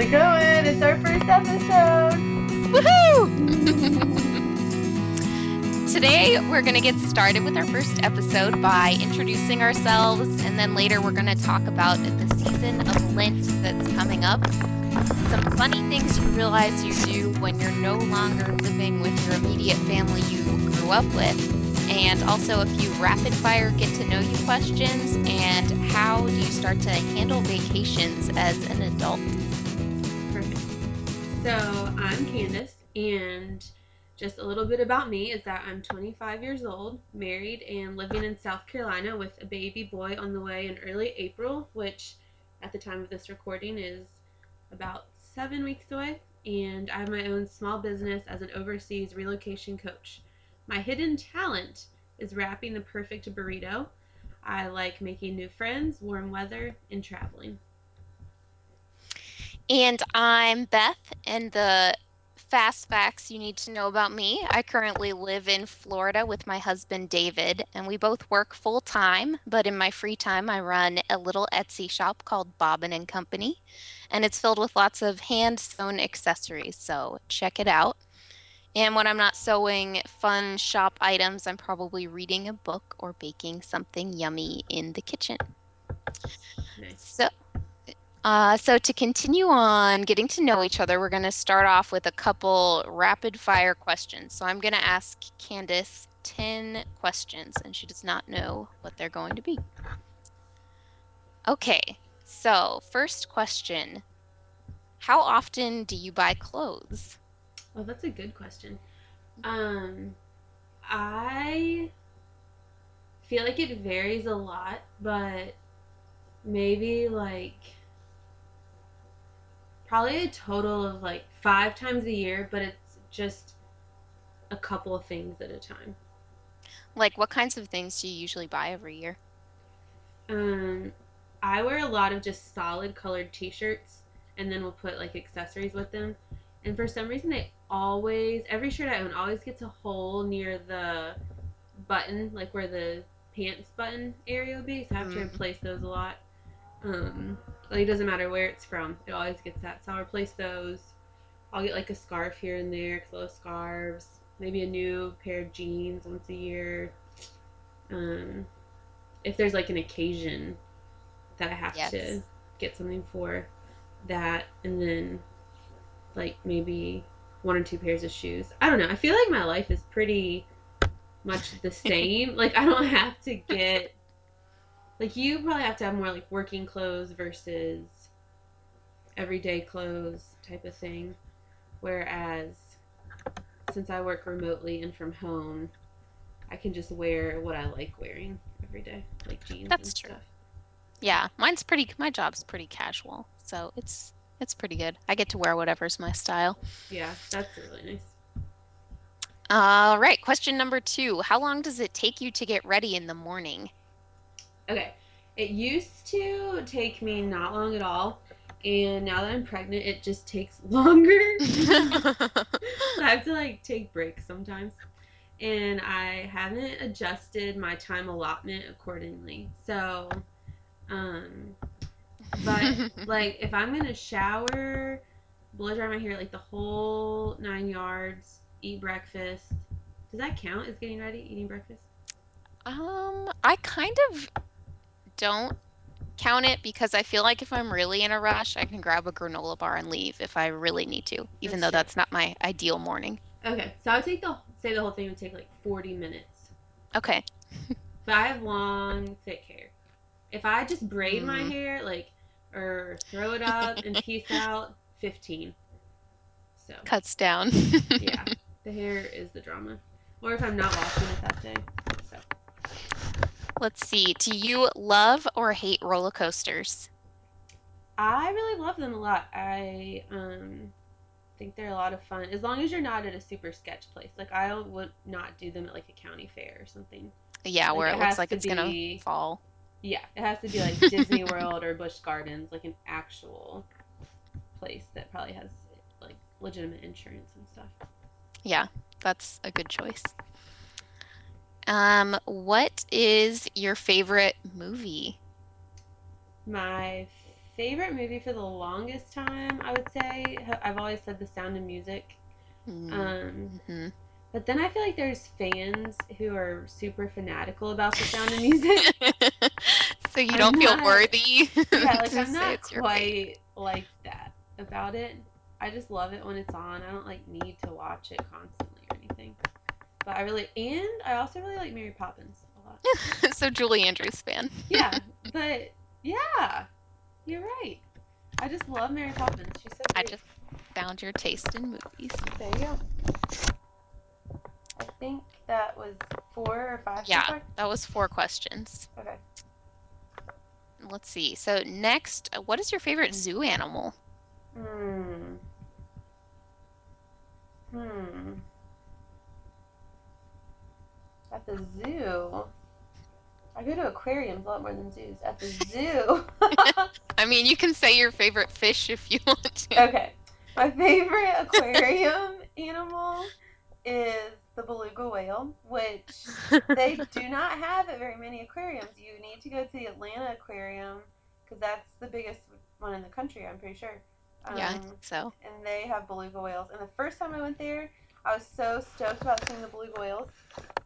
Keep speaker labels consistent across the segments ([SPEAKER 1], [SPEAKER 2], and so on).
[SPEAKER 1] it going? It's our first episode.
[SPEAKER 2] Woohoo! Today, we're going to get started with our first episode by introducing ourselves, and then later, we're going to talk about the season of Lent that's coming up. Some funny things you realize you do when you're no longer living with your immediate family you grew up with, and also a few rapid fire get to know you questions, and how do you start to handle vacations as an adult.
[SPEAKER 1] So I'm Candace, and just a little bit about me is that I'm 25 years old, married, and living in South Carolina with a baby boy on the way in early April, which at the time of this recording is about seven weeks away. And I have my own small business as an overseas relocation coach. My hidden talent is wrapping the perfect burrito. I like making new friends, warm weather, and traveling.
[SPEAKER 2] And I'm Beth, and the fast facts you need to know about me. I currently live in Florida with my husband David, and we both work full time, but in my free time I run a little Etsy shop called Bobbin and Company, and it's filled with lots of hand sewn accessories, so check it out. And when I'm not sewing fun shop items, I'm probably reading a book or baking something yummy in the kitchen.
[SPEAKER 1] Nice.
[SPEAKER 2] So uh, so to continue on getting to know each other, we're going to start off with a couple rapid fire questions. So I'm going to ask Candace 10 questions, and she does not know what they're going to be. Okay, so first question. How often do you buy clothes?
[SPEAKER 1] Well, that's a good question. Um, I feel like it varies a lot, but maybe like probably a total of like five times a year, but it's just a couple of things at a time.
[SPEAKER 2] Like, what kinds of things do you usually buy every year?
[SPEAKER 1] Um, I wear a lot of just solid colored t-shirts, and then we'll put like accessories with them. And for some reason, they always every shirt I own always gets a hole near the button, like where the pants button area would be. So I have to
[SPEAKER 2] Mm.
[SPEAKER 1] replace those a lot. Um, like it doesn't matter where it's from, it always gets that. So I'll replace those. I'll get like a scarf here and there, because I love scarves. Maybe a new pair of jeans once a year. Um, if there's like an occasion that I have
[SPEAKER 2] Yes.
[SPEAKER 1] to get something for that, and then like maybe one or two pairs of shoes. I don't know. I feel like my life is pretty much the same. like I don't have to get like you probably have to have more like working clothes versus everyday clothes type of thing. Whereas since I work remotely and from home, I can just wear what I like wearing every day, like jeans
[SPEAKER 2] That's
[SPEAKER 1] and
[SPEAKER 2] true.
[SPEAKER 1] stuff.
[SPEAKER 2] Yeah, mine's pretty, my job's pretty casual, so it's it's pretty good. I get to wear whatever's my style.
[SPEAKER 1] Yeah, that's really nice.
[SPEAKER 2] All right, question number two. How long does it take you to get ready in the morning?
[SPEAKER 1] Okay. It used to take me not long at all. And now that I'm pregnant, it just takes longer. I have to like take breaks sometimes. And I haven't adjusted my time allotment accordingly. So, um, but like if I'm gonna shower, blow dry my hair, like the whole nine yards, eat breakfast. Does that count as getting ready, eating breakfast?
[SPEAKER 2] Um, I kind of don't count it because I feel like if I'm really in a rush, I can grab a granola bar and leave if I really need to, even
[SPEAKER 1] That's
[SPEAKER 2] though
[SPEAKER 1] true.
[SPEAKER 2] that's not my ideal morning.
[SPEAKER 1] Okay, so I would take the say the whole thing would take like 40 minutes.
[SPEAKER 2] Okay.
[SPEAKER 1] But I have long, thick hair. If I just braid my
[SPEAKER 2] Mm.
[SPEAKER 1] hair, like, or throw it up and piece out, 15. So,
[SPEAKER 2] Cuts down.
[SPEAKER 1] yeah, the hair is the drama. Or if I'm not washing it that day.
[SPEAKER 2] Let's see. Do you love or hate roller coasters?
[SPEAKER 1] I really love them a lot. I um think they're a lot of fun as long as you're not at a super sketch place. Like I would not do them at like a county fair or something.
[SPEAKER 2] Yeah,
[SPEAKER 1] Like
[SPEAKER 2] where
[SPEAKER 1] it
[SPEAKER 2] it looks like it's gonna fall.
[SPEAKER 1] Yeah, it has to be like Disney World or Busch Gardens, like an actual place that probably has like legitimate insurance and stuff.
[SPEAKER 2] Yeah, that's a good choice. Um, what is your favorite movie?
[SPEAKER 1] My favorite movie for the longest time, I would say, I've always said The Sound of Music. Um,
[SPEAKER 2] Mm-hmm.
[SPEAKER 1] but then I feel like there's fans who are super fanatical about The Sound of Music.
[SPEAKER 2] So you
[SPEAKER 1] I'm
[SPEAKER 2] don't feel worthy
[SPEAKER 1] yeah, like I'm not
[SPEAKER 2] it's your favorite.
[SPEAKER 1] quite like that about it. I just love it when it's on. I don't like need to watch it constantly. But I really, and I also really like Mary Poppins a lot.
[SPEAKER 2] So Julie Andrews fan.
[SPEAKER 1] Yeah, but yeah, you're right. I just love Mary Poppins. She's so
[SPEAKER 2] I just found your taste in movies.
[SPEAKER 1] There you go. I think that was four or five
[SPEAKER 2] Yeah,
[SPEAKER 1] far.
[SPEAKER 2] that was four questions.
[SPEAKER 1] Okay.
[SPEAKER 2] Let's see. So next, uh, what is your favorite zoo animal?
[SPEAKER 1] Hmm. Hmm. At the zoo. I go to aquariums a lot more than zoos. At the zoo.
[SPEAKER 2] I mean, you can say your favorite fish if you want to.
[SPEAKER 1] okay. My favorite aquarium animal is the beluga whale, which they do not have at very many aquariums. You need to go to the Atlanta Aquarium because that's the biggest one in the country, I'm pretty sure.
[SPEAKER 2] Yeah, I think
[SPEAKER 1] Um,
[SPEAKER 2] so.
[SPEAKER 1] and they have beluga whales. And the first time I went there, I was so stoked about seeing the beluga whales.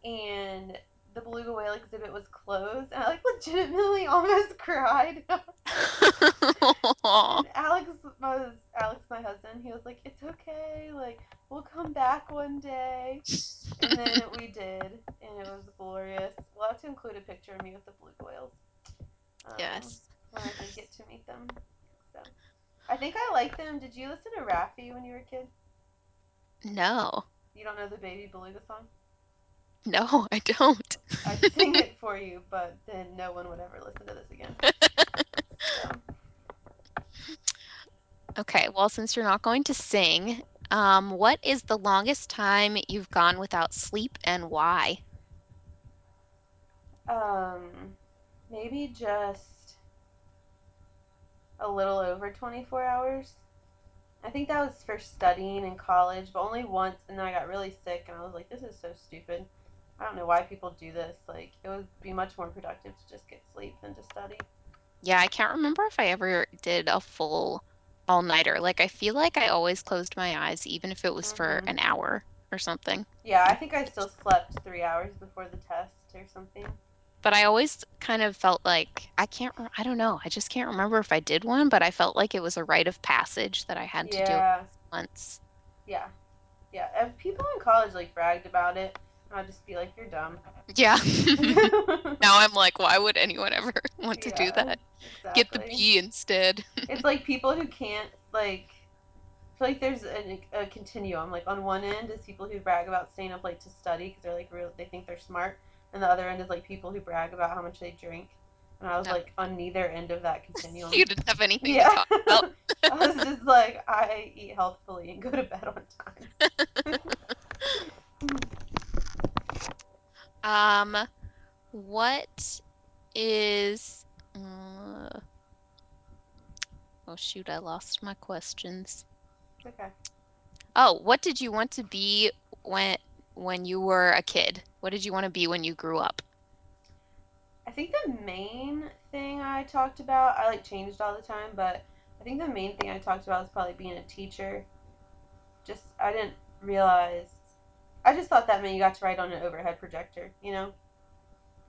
[SPEAKER 1] And the beluga whale exhibit was closed. And I like legitimately almost cried. Alex was Alex, my husband. He was like, "It's okay. Like we'll come back one day." And then we did, and it was glorious. We'll have to include a picture of me with the beluga whales um,
[SPEAKER 2] Yes.
[SPEAKER 1] when I did get to meet them. So I think I like them. Did you listen to Raffi when you were a kid?
[SPEAKER 2] No.
[SPEAKER 1] You don't know the Baby Beluga song?
[SPEAKER 2] No, I don't.
[SPEAKER 1] I'd sing it for you, but then no one would ever listen to this again. So
[SPEAKER 2] Okay, well, since you're not going to sing, um, what is the longest time you've gone without sleep and why?
[SPEAKER 1] um, maybe just a little over 24 hours. I think that was for studying in college, but only once, and then I got really sick, and I was like, this is so stupid. I don't know why people do this. Like, it would be much more productive to just get sleep than to study.
[SPEAKER 2] Yeah, I can't remember if I ever did a full all-nighter. Like, I feel like I always closed my eyes, even if it was for
[SPEAKER 1] hmm
[SPEAKER 2] an hour or something.
[SPEAKER 1] Yeah, I think I still slept three hours before the test or something.
[SPEAKER 2] But I always kind of felt like I can't, re- I don't know. I just can't remember if I did one, but I felt like it was a rite of passage that I had to do
[SPEAKER 1] Yeah,
[SPEAKER 2] once.
[SPEAKER 1] yeah, yeah. If people in college like bragged about it, I'd just be like, you're dumb.
[SPEAKER 2] Yeah. Now I'm like, why would anyone ever want to do
[SPEAKER 1] yeah,
[SPEAKER 2] that? Get the. B instead.
[SPEAKER 1] It's like people who can't like feel like there's a, a continuum. Like on one end is people who brag about staying up late to study because they're like real, they think they're smart, and the other end is like people who brag about how much they drink. And I was
[SPEAKER 2] No,
[SPEAKER 1] like on neither end of that continuum.
[SPEAKER 2] you didn't have anything to talk about.
[SPEAKER 1] I was just like I eat healthfully and go to bed on time.
[SPEAKER 2] Um, what is, uh, oh shoot, I lost my questions.
[SPEAKER 1] okay,
[SPEAKER 2] Oh, what did you want to be when when you were a kid? What did you want to be when you grew up?
[SPEAKER 1] I think the main thing I talked about I like changed all the time, but I think the main thing I talked about was probably being a teacher. Just I didn't realize I just thought that meant you got to write on an overhead projector, you know?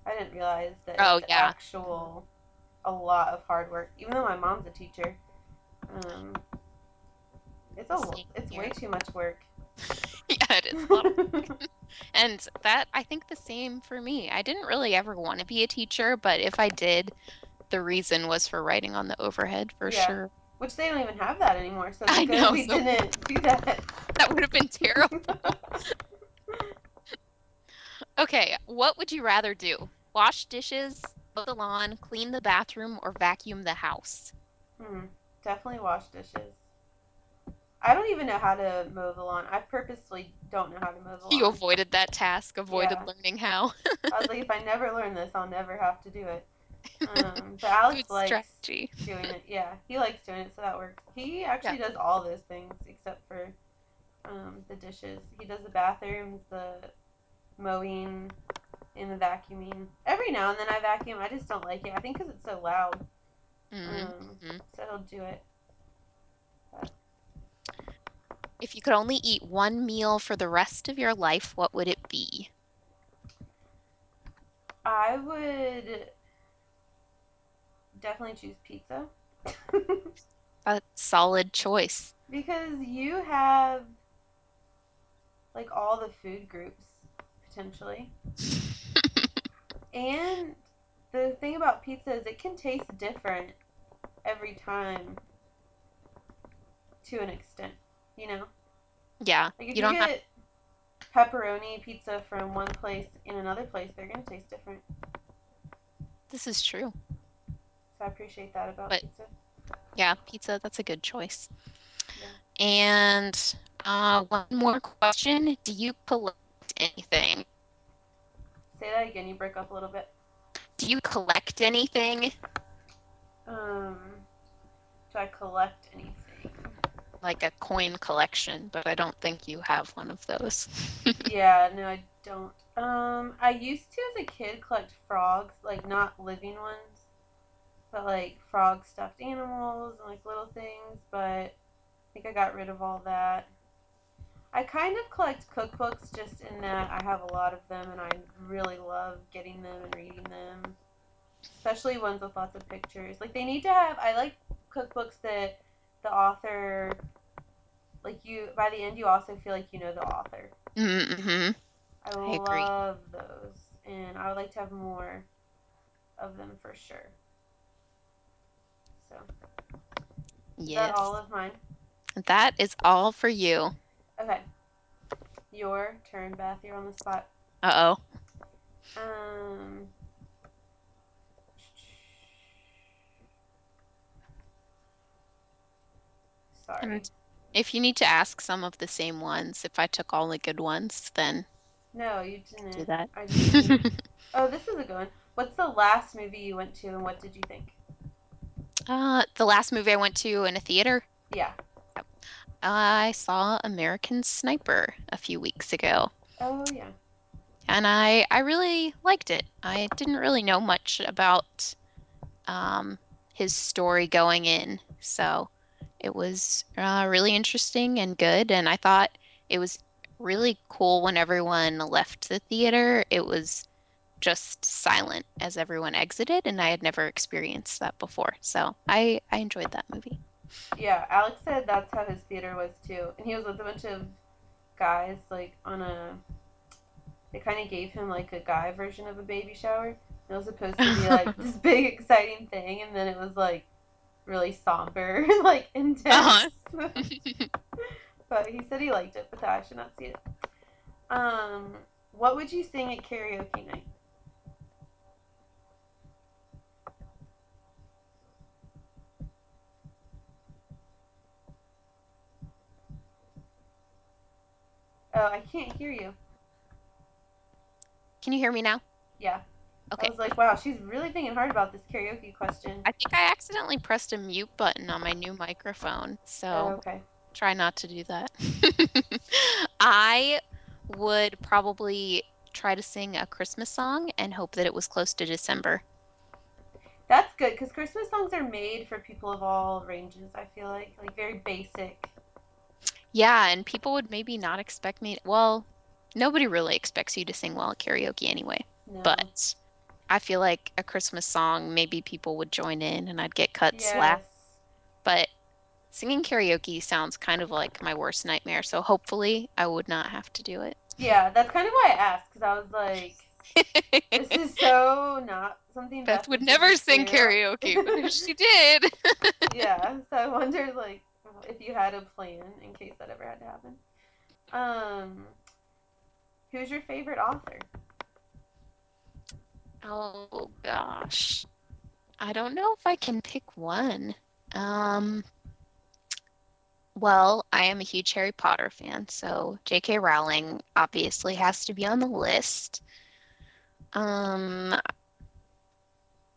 [SPEAKER 1] I didn't realize that
[SPEAKER 2] Oh
[SPEAKER 1] it's
[SPEAKER 2] yeah.
[SPEAKER 1] Actual a lot of hard work. Even though my mom's a teacher, um, it's a it's way too much work.
[SPEAKER 2] Yeah, it is a lot of And that I think the same for me. I didn't really ever want to be a teacher, but if I did, the reason was for writing on the overhead for
[SPEAKER 1] yeah,
[SPEAKER 2] sure.
[SPEAKER 1] which they don't even have that anymore. So
[SPEAKER 2] I know,
[SPEAKER 1] we
[SPEAKER 2] so
[SPEAKER 1] didn't do that.
[SPEAKER 2] that would have been terrible. Okay, what would you rather do? Wash dishes, mow the lawn, clean the bathroom, or vacuum the house?
[SPEAKER 1] hmm, definitely wash dishes. I don't even know how to mow the lawn. I purposely don't know how to mow the lawn.
[SPEAKER 2] You avoided that task, avoided
[SPEAKER 1] Yeah,
[SPEAKER 2] learning how.
[SPEAKER 1] I was like, if I never learn this, I'll never have to do it. Um, but Alex likes
[SPEAKER 2] strategy.
[SPEAKER 1] doing it. Yeah, he likes doing it, so that works. He
[SPEAKER 2] Yeah.
[SPEAKER 1] actually does all those things except for um, the dishes. He does the bathrooms, the mowing, and the vacuuming. Every now and then I vacuum. I just don't like it. I think because it's so loud. Um,
[SPEAKER 2] Mm-hmm.
[SPEAKER 1] so he'll do it. But
[SPEAKER 2] If you could only eat one meal for the rest of your life, what would it be?
[SPEAKER 1] I would definitely choose pizza
[SPEAKER 2] A solid choice.
[SPEAKER 1] because you have like all the food groups potentially. And the thing about pizza is it can taste different every time to an extent, you know?
[SPEAKER 2] Yeah,
[SPEAKER 1] Like if
[SPEAKER 2] you
[SPEAKER 1] you
[SPEAKER 2] don't have,
[SPEAKER 1] get pepperoni pizza from one place in another place, they're going to taste different.
[SPEAKER 2] this is true.
[SPEAKER 1] So I appreciate that about
[SPEAKER 2] But
[SPEAKER 1] pizza.
[SPEAKER 2] yeah, pizza, that's a good choice.
[SPEAKER 1] Yeah.
[SPEAKER 2] And uh, one more question. Do you collect anything?
[SPEAKER 1] Say that again, you break up a little bit.
[SPEAKER 2] Do you collect anything?
[SPEAKER 1] Um, do I collect anything?
[SPEAKER 2] Like a coin collection, but I don't think you have one of those.
[SPEAKER 1] Yeah, no, I don't. Um, I used to as a kid collect frogs, like not living ones, but like frog stuffed animals and like little things, but I think I got rid of all that. I kind of collect cookbooks just in that I have a lot of them and I really love getting them and reading them, especially ones with lots of pictures. Like they need to have I like cookbooks that the author like you by the end you also feel like you know the author.
[SPEAKER 2] Mm-hmm.
[SPEAKER 1] I
[SPEAKER 2] I agree.
[SPEAKER 1] love those and I would like to have more of them for sure. So, is that all of mine?
[SPEAKER 2] That is all for you.
[SPEAKER 1] Okay. Your turn, Beth. You're on the spot.
[SPEAKER 2] Uh-oh.
[SPEAKER 1] Um sorry.
[SPEAKER 2] And if you need to ask some of the same ones, if I took all the good ones, then
[SPEAKER 1] No, you didn't.
[SPEAKER 2] Do that.
[SPEAKER 1] I just think. Oh, this is a good one. What's the last movie you went to, and what did you think?
[SPEAKER 2] Uh, the last movie I went to in a theater,
[SPEAKER 1] Yeah.
[SPEAKER 2] I saw American Sniper a few weeks ago,
[SPEAKER 1] Oh yeah.
[SPEAKER 2] and I I really liked it. I didn't really know much about um, his story going in, so it was uh, really interesting and good. And I thought it was really cool when everyone left the theater. It was just silent as everyone exited, and I had never experienced that before. So I I enjoyed that movie.
[SPEAKER 1] Yeah. Alex said that's how his theater was too, and he was with a bunch of guys like on a. They kind of gave him like a guy version of a baby shower. It was supposed to be like this big exciting thing, and then it was like really somber, like intense.
[SPEAKER 2] Uh-huh.
[SPEAKER 1] but he said he liked it, but that I should not see it. Um, what would you sing at karaoke night? Oh, I can't hear you.
[SPEAKER 2] Can you hear me now?
[SPEAKER 1] Yeah. I was like, wow, she's really thinking hard about this karaoke question.
[SPEAKER 2] I think I accidentally pressed a mute button on my new microphone,
[SPEAKER 1] Oh,
[SPEAKER 2] so
[SPEAKER 1] okay.
[SPEAKER 2] try not to do that. I would probably try to sing a Christmas song and hope that it was close to December.
[SPEAKER 1] That's good because Christmas songs are made for people of all ranges. I feel like like very basic.
[SPEAKER 2] Yeah, and people would maybe not expect me. Well, nobody really expects you to sing well at karaoke anyway.
[SPEAKER 1] No.
[SPEAKER 2] But I feel like a Christmas song, maybe people would join in and I'd get cut slack.
[SPEAKER 1] Yes.
[SPEAKER 2] But singing karaoke sounds kind of like my worst nightmare, so hopefully I would not have to do it.
[SPEAKER 1] Yeah, that's kind of why I asked because I was like, this is so not something
[SPEAKER 2] Beth
[SPEAKER 1] Beth
[SPEAKER 2] would
[SPEAKER 1] would
[SPEAKER 2] never sing karaoke, but she did.
[SPEAKER 1] yeah, so I wondered like if you had a plan in case that ever had to happen. Um, who's your favorite author?
[SPEAKER 2] Oh gosh. I don't know if I can pick one. Um, well, I am a huge Harry Potter fan, so J.K. Rowling obviously has to be on the list. Um,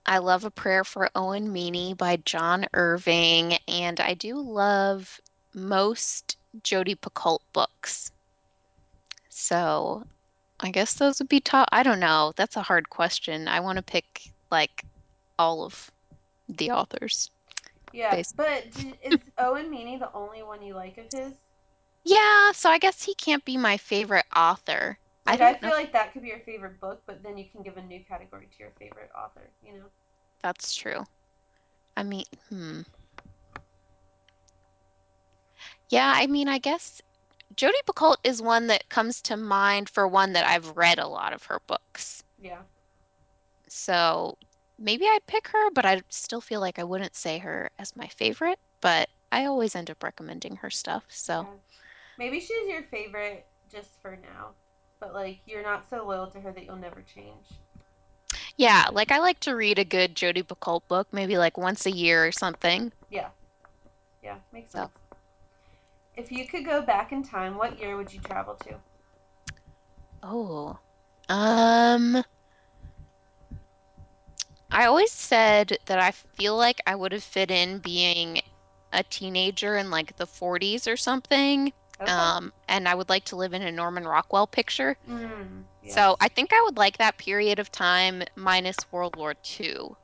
[SPEAKER 2] I love A Prayer for Owen Meany by John Irving, and I do love most Jodi Picoult books. So I guess those would be top. I don't know. That's a hard question. I want to pick like all of. the authors,
[SPEAKER 1] Yeah,
[SPEAKER 2] basically.
[SPEAKER 1] but is Owen Meany the only one you like of his?
[SPEAKER 2] Yeah, so I guess he can't be my favorite author. I
[SPEAKER 1] Like, I
[SPEAKER 2] know
[SPEAKER 1] feel like that could be your favorite book, but then you can give a new category to your favorite author, you know?
[SPEAKER 2] that's true. I mean, hmm. Yeah, I mean, I guess Jodi Picoult is one that comes to mind for one that I've read a lot of her books.
[SPEAKER 1] Yeah,
[SPEAKER 2] So maybe I'd pick her, but I still feel like I wouldn't say her as my favorite, but I always end up recommending her stuff. So
[SPEAKER 1] yeah. Maybe she's your favorite just for now, but like you're not so loyal to her that you'll never change.
[SPEAKER 2] yeah, like I like to read a good Jodi Picoult book, maybe like once a year or something.
[SPEAKER 1] Yeah, yeah, makes
[SPEAKER 2] So,
[SPEAKER 1] sense. If you could go back in time, what year would you travel to?
[SPEAKER 2] oh, um, I always said that I feel like I would have fit in being a teenager in like the 40s or something.
[SPEAKER 1] Okay.
[SPEAKER 2] Um, and I would like to live in a Norman Rockwell picture.
[SPEAKER 1] Mm, yes.
[SPEAKER 2] So I think I would like that period of time minus World War II.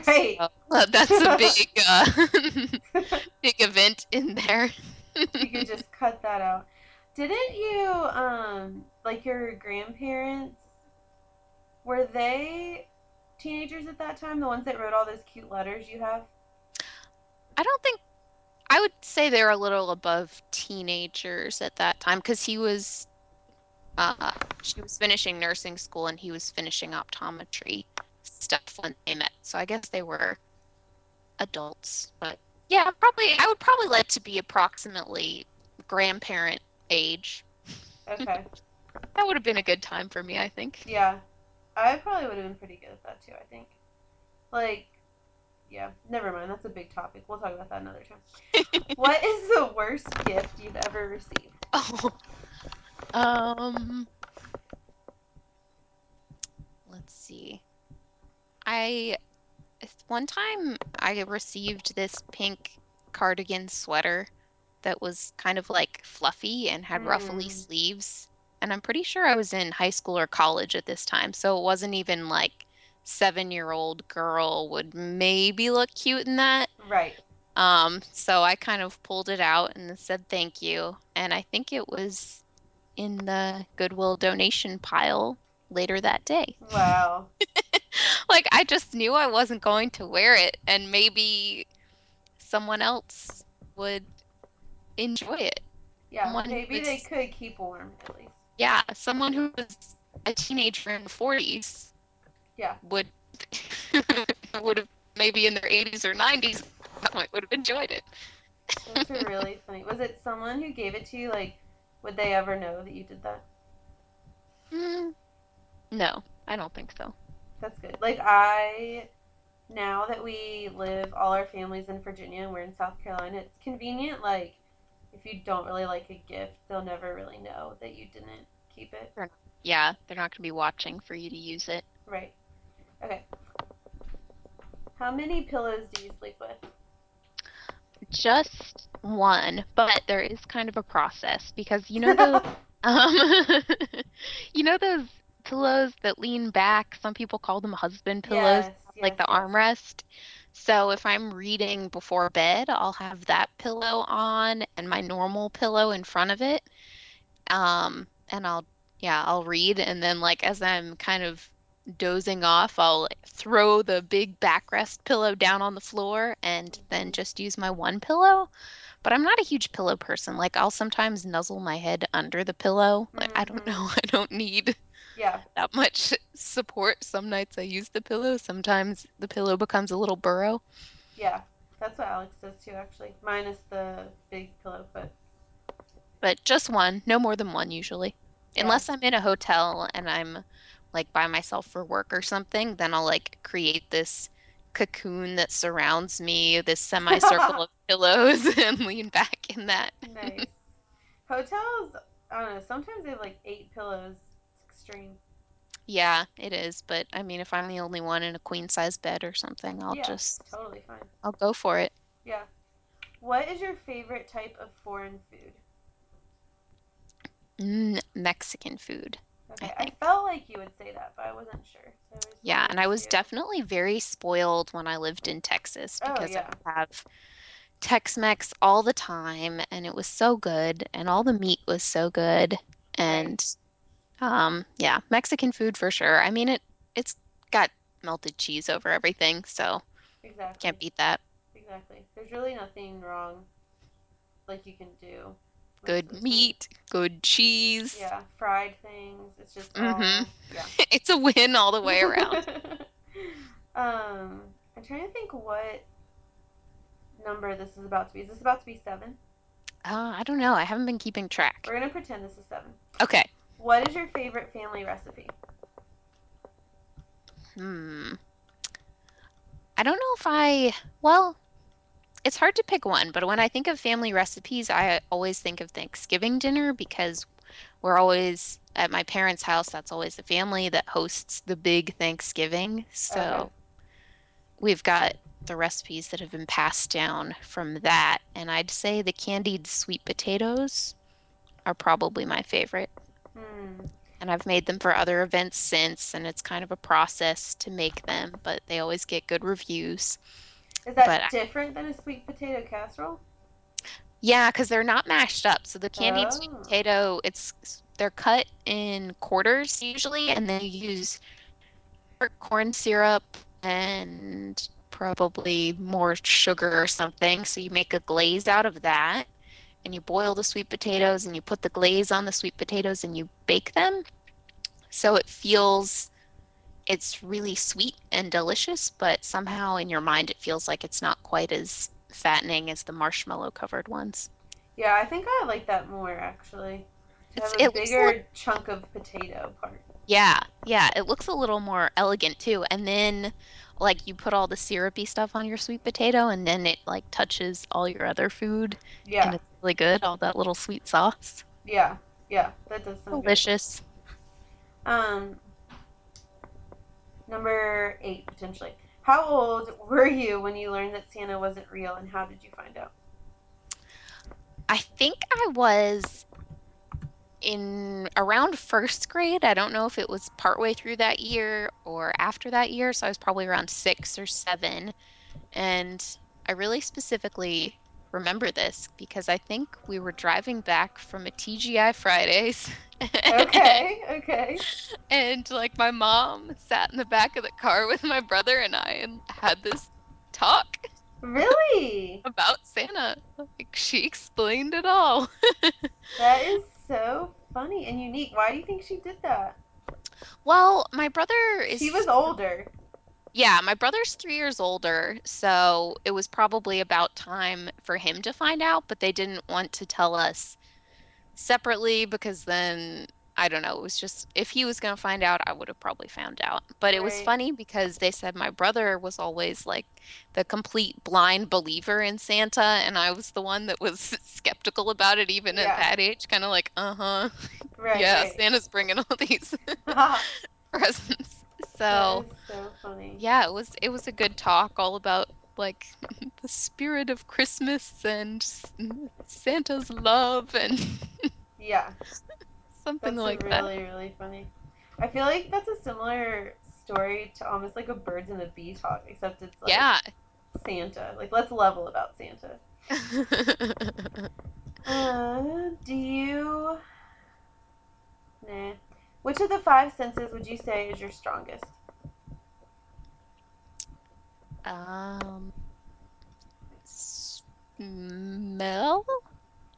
[SPEAKER 2] So
[SPEAKER 1] Right.
[SPEAKER 2] uh, that's a big, uh, big event in there.
[SPEAKER 1] You could just cut that out. Didn't you, um, like your grandparents, were they teenagers at that time? The ones that wrote all those cute letters you have?
[SPEAKER 2] I don't think I would say they're a little above teenagers at that time because he was, uh, she was finishing nursing school and he was finishing optometry stuff when they met. So I guess they were adults. But yeah, probably, I would probably like to be approximately grandparent age.
[SPEAKER 1] Okay.
[SPEAKER 2] That would have been a good time for me, I think.
[SPEAKER 1] Yeah. I probably would have been pretty good at that too, I think. Like, yeah, never mind. That's a big topic. We'll talk about that another time. What is the worst gift you've ever received?
[SPEAKER 2] Oh, um, let's see. I one time I received this pink cardigan sweater that was kind of like fluffy and had ruffly
[SPEAKER 1] Mm,
[SPEAKER 2] sleeves. And I'm pretty sure I was in high school or college at this time, so it wasn't even like seven-year-old girl would maybe look cute in that.
[SPEAKER 1] right.
[SPEAKER 2] Um, so I kind of pulled it out and said thank you. And I think it was in the Goodwill donation pile later that day.
[SPEAKER 1] Wow.
[SPEAKER 2] Like I just knew I wasn't going to wear it, and maybe someone else would enjoy it.
[SPEAKER 1] Yeah,
[SPEAKER 2] Someone
[SPEAKER 1] maybe they could keep warm at least.
[SPEAKER 2] yeah, someone who was a teenager in the 40s
[SPEAKER 1] Yeah,
[SPEAKER 2] would would have maybe in their 80s or 90s would have enjoyed it.
[SPEAKER 1] that's really funny. Was it someone who gave it to you? Like, would they ever know that you did that?
[SPEAKER 2] Mm, no, I don't think so.
[SPEAKER 1] That's good. Like, I, now that we live, all our families in Virginia and we're in South Carolina, it's convenient. Like, if you don't really like a gift, they'll never really know that you didn't keep it.
[SPEAKER 2] Yeah, they're not going to be watching for you to use it.
[SPEAKER 1] Right. Okay. How many pillows do you sleep with?
[SPEAKER 2] Just one, but there is kind of a process because you know those um you know those pillows that lean back, some people call them husband pillows,
[SPEAKER 1] yes,
[SPEAKER 2] like
[SPEAKER 1] yes,
[SPEAKER 2] the
[SPEAKER 1] yes.
[SPEAKER 2] armrest. So if I'm reading before bed, I'll have that pillow on and my normal pillow in front of it. Um, and I'll, yeah, I'll read. And then, like, as I'm kind of dozing off, I'll throw the big backrest pillow down on the floor and then
[SPEAKER 1] hmm
[SPEAKER 2] just use my one pillow. But I'm not a huge pillow person. Like, I'll sometimes nuzzle my head under the pillow. Like, I don't
[SPEAKER 1] hmm
[SPEAKER 2] know. I don't need
[SPEAKER 1] Yeah,
[SPEAKER 2] that much support. Some nights I use the pillow. Sometimes the pillow becomes a little burrow.
[SPEAKER 1] yeah. That's what Alex does too, actually. Minus the big pillow, but
[SPEAKER 2] but just one, no more than one usually.
[SPEAKER 1] yeah.
[SPEAKER 2] Unless I'm in a hotel and I'm like by myself for work or something, then I'll like create this cocoon that surrounds me, this semicircle of pillows, and lean back in that.
[SPEAKER 1] nice. Hotels, I don't know. Sometimes they have like eight pillows. Extreme.
[SPEAKER 2] Yeah, it is, but I mean, if I'm the only one in a queen size bed or something, I'll
[SPEAKER 1] Yeah,
[SPEAKER 2] just
[SPEAKER 1] totally fine.
[SPEAKER 2] I'll go for it.
[SPEAKER 1] Yeah. What is your favorite type of foreign food?
[SPEAKER 2] Mm, Mexican food. I
[SPEAKER 1] Okay, I
[SPEAKER 2] think.
[SPEAKER 1] felt like you would say that, but I wasn't sure. So I just
[SPEAKER 2] Yeah, and I was
[SPEAKER 1] to.
[SPEAKER 2] definitely very spoiled when I lived in Texas
[SPEAKER 1] Oh,
[SPEAKER 2] because I
[SPEAKER 1] yeah,
[SPEAKER 2] would have Tex-Mex all the time and it was so good and all the meat was so good and um yeah, Mexican food for sure. I mean it it's got melted cheese over everything, so
[SPEAKER 1] Exactly.
[SPEAKER 2] can't beat that.
[SPEAKER 1] Exactly. There's really nothing wrong like you can do
[SPEAKER 2] Good meat, good cheese.
[SPEAKER 1] Yeah, fried things. It's just all, yeah.
[SPEAKER 2] It's a win all the way around.
[SPEAKER 1] um, I'm trying to think what number this is about to be. Is this about to be seven?
[SPEAKER 2] Uh, I don't know. I haven't been keeping track.
[SPEAKER 1] We're gonna pretend this is seven.
[SPEAKER 2] Okay.
[SPEAKER 1] What is your favorite family recipe?
[SPEAKER 2] Hmm. I don't know if I, well, it's hard to pick one, but when I think of family recipes, I always think of Thanksgiving dinner because we're always at my parents' house. That's always the family that hosts the big Thanksgiving.
[SPEAKER 1] Okay.
[SPEAKER 2] So we've got the recipes that have been passed down from that. And I'd say the candied sweet potatoes are probably my favorite.
[SPEAKER 1] Hmm.
[SPEAKER 2] And I've made them for other events since, and it's kind of a process to make them, but they always get good reviews.
[SPEAKER 1] Is
[SPEAKER 2] But
[SPEAKER 1] that different than a sweet potato casserole?
[SPEAKER 2] Yeah, because they're not mashed up. So the candied sweet
[SPEAKER 1] Oh.
[SPEAKER 2] potato, it's they're cut in quarters usually, and then you use corn syrup and probably more sugar or something. So you make a glaze out of that, and you boil the sweet potatoes, and you put the glaze on the sweet potatoes, and you bake them. So it feels it's really sweet and delicious, but somehow in your mind it feels like it's not quite as fattening as the marshmallow covered ones.
[SPEAKER 1] Yeah, I think I like that more actually. To have
[SPEAKER 2] It's
[SPEAKER 1] a
[SPEAKER 2] it looks a little
[SPEAKER 1] bigger chunk of potato part.
[SPEAKER 2] Yeah, yeah, it looks a little more elegant too. And then like you put all the syrupy stuff on your sweet potato and then it like touches all your other food
[SPEAKER 1] Yeah.
[SPEAKER 2] and it's really good, all that little sweet sauce.
[SPEAKER 1] Yeah. Yeah. That does sound good.
[SPEAKER 2] Delicious.
[SPEAKER 1] Um, number eight potentially. How old were you when you learned that Santa wasn't real, and how did you find out?
[SPEAKER 2] I think I was in around first grade. I don't know if it was partway through that year or after that year, so I was probably around six or seven. And I really specifically remember this because I think we were driving back from a TGI Fridays
[SPEAKER 1] Okay. Okay.
[SPEAKER 2] and like my mom sat in the back of the car with my brother and I and had this talk
[SPEAKER 1] Really?
[SPEAKER 2] about Santa. Like she explained it all.
[SPEAKER 1] That is so funny and unique. Why do you think she did that?
[SPEAKER 2] Well, my brother
[SPEAKER 1] She was older.
[SPEAKER 2] Yeah, my brother's three years older, so it was probably about time for him to find out, but they didn't want to tell us separately because then I don't know, it was just if he was going to find out, I would have probably found out. But it was
[SPEAKER 1] Right.
[SPEAKER 2] funny because they said my brother was always like the complete blind believer in Santa, and I was the one that was skeptical about it even at
[SPEAKER 1] Yeah.
[SPEAKER 2] that age, kind of like, uh-huh,
[SPEAKER 1] Right,
[SPEAKER 2] yeah,
[SPEAKER 1] right.
[SPEAKER 2] Santa's bringing all these
[SPEAKER 1] that
[SPEAKER 2] presents. So.
[SPEAKER 1] is so funny.
[SPEAKER 2] Yeah, it was it was a good talk all about like the spirit of Christmas and S- Santa's love and
[SPEAKER 1] Yeah,
[SPEAKER 2] something
[SPEAKER 1] that's
[SPEAKER 2] like that.
[SPEAKER 1] really, really funny. I feel like that's a similar story to almost like a birds and the bee talk, except it's like
[SPEAKER 2] Yeah.
[SPEAKER 1] Santa. Like, let's level about Santa. Uh, do you. Nah. Which of the five senses would you say is your strongest?
[SPEAKER 2] Um, smell?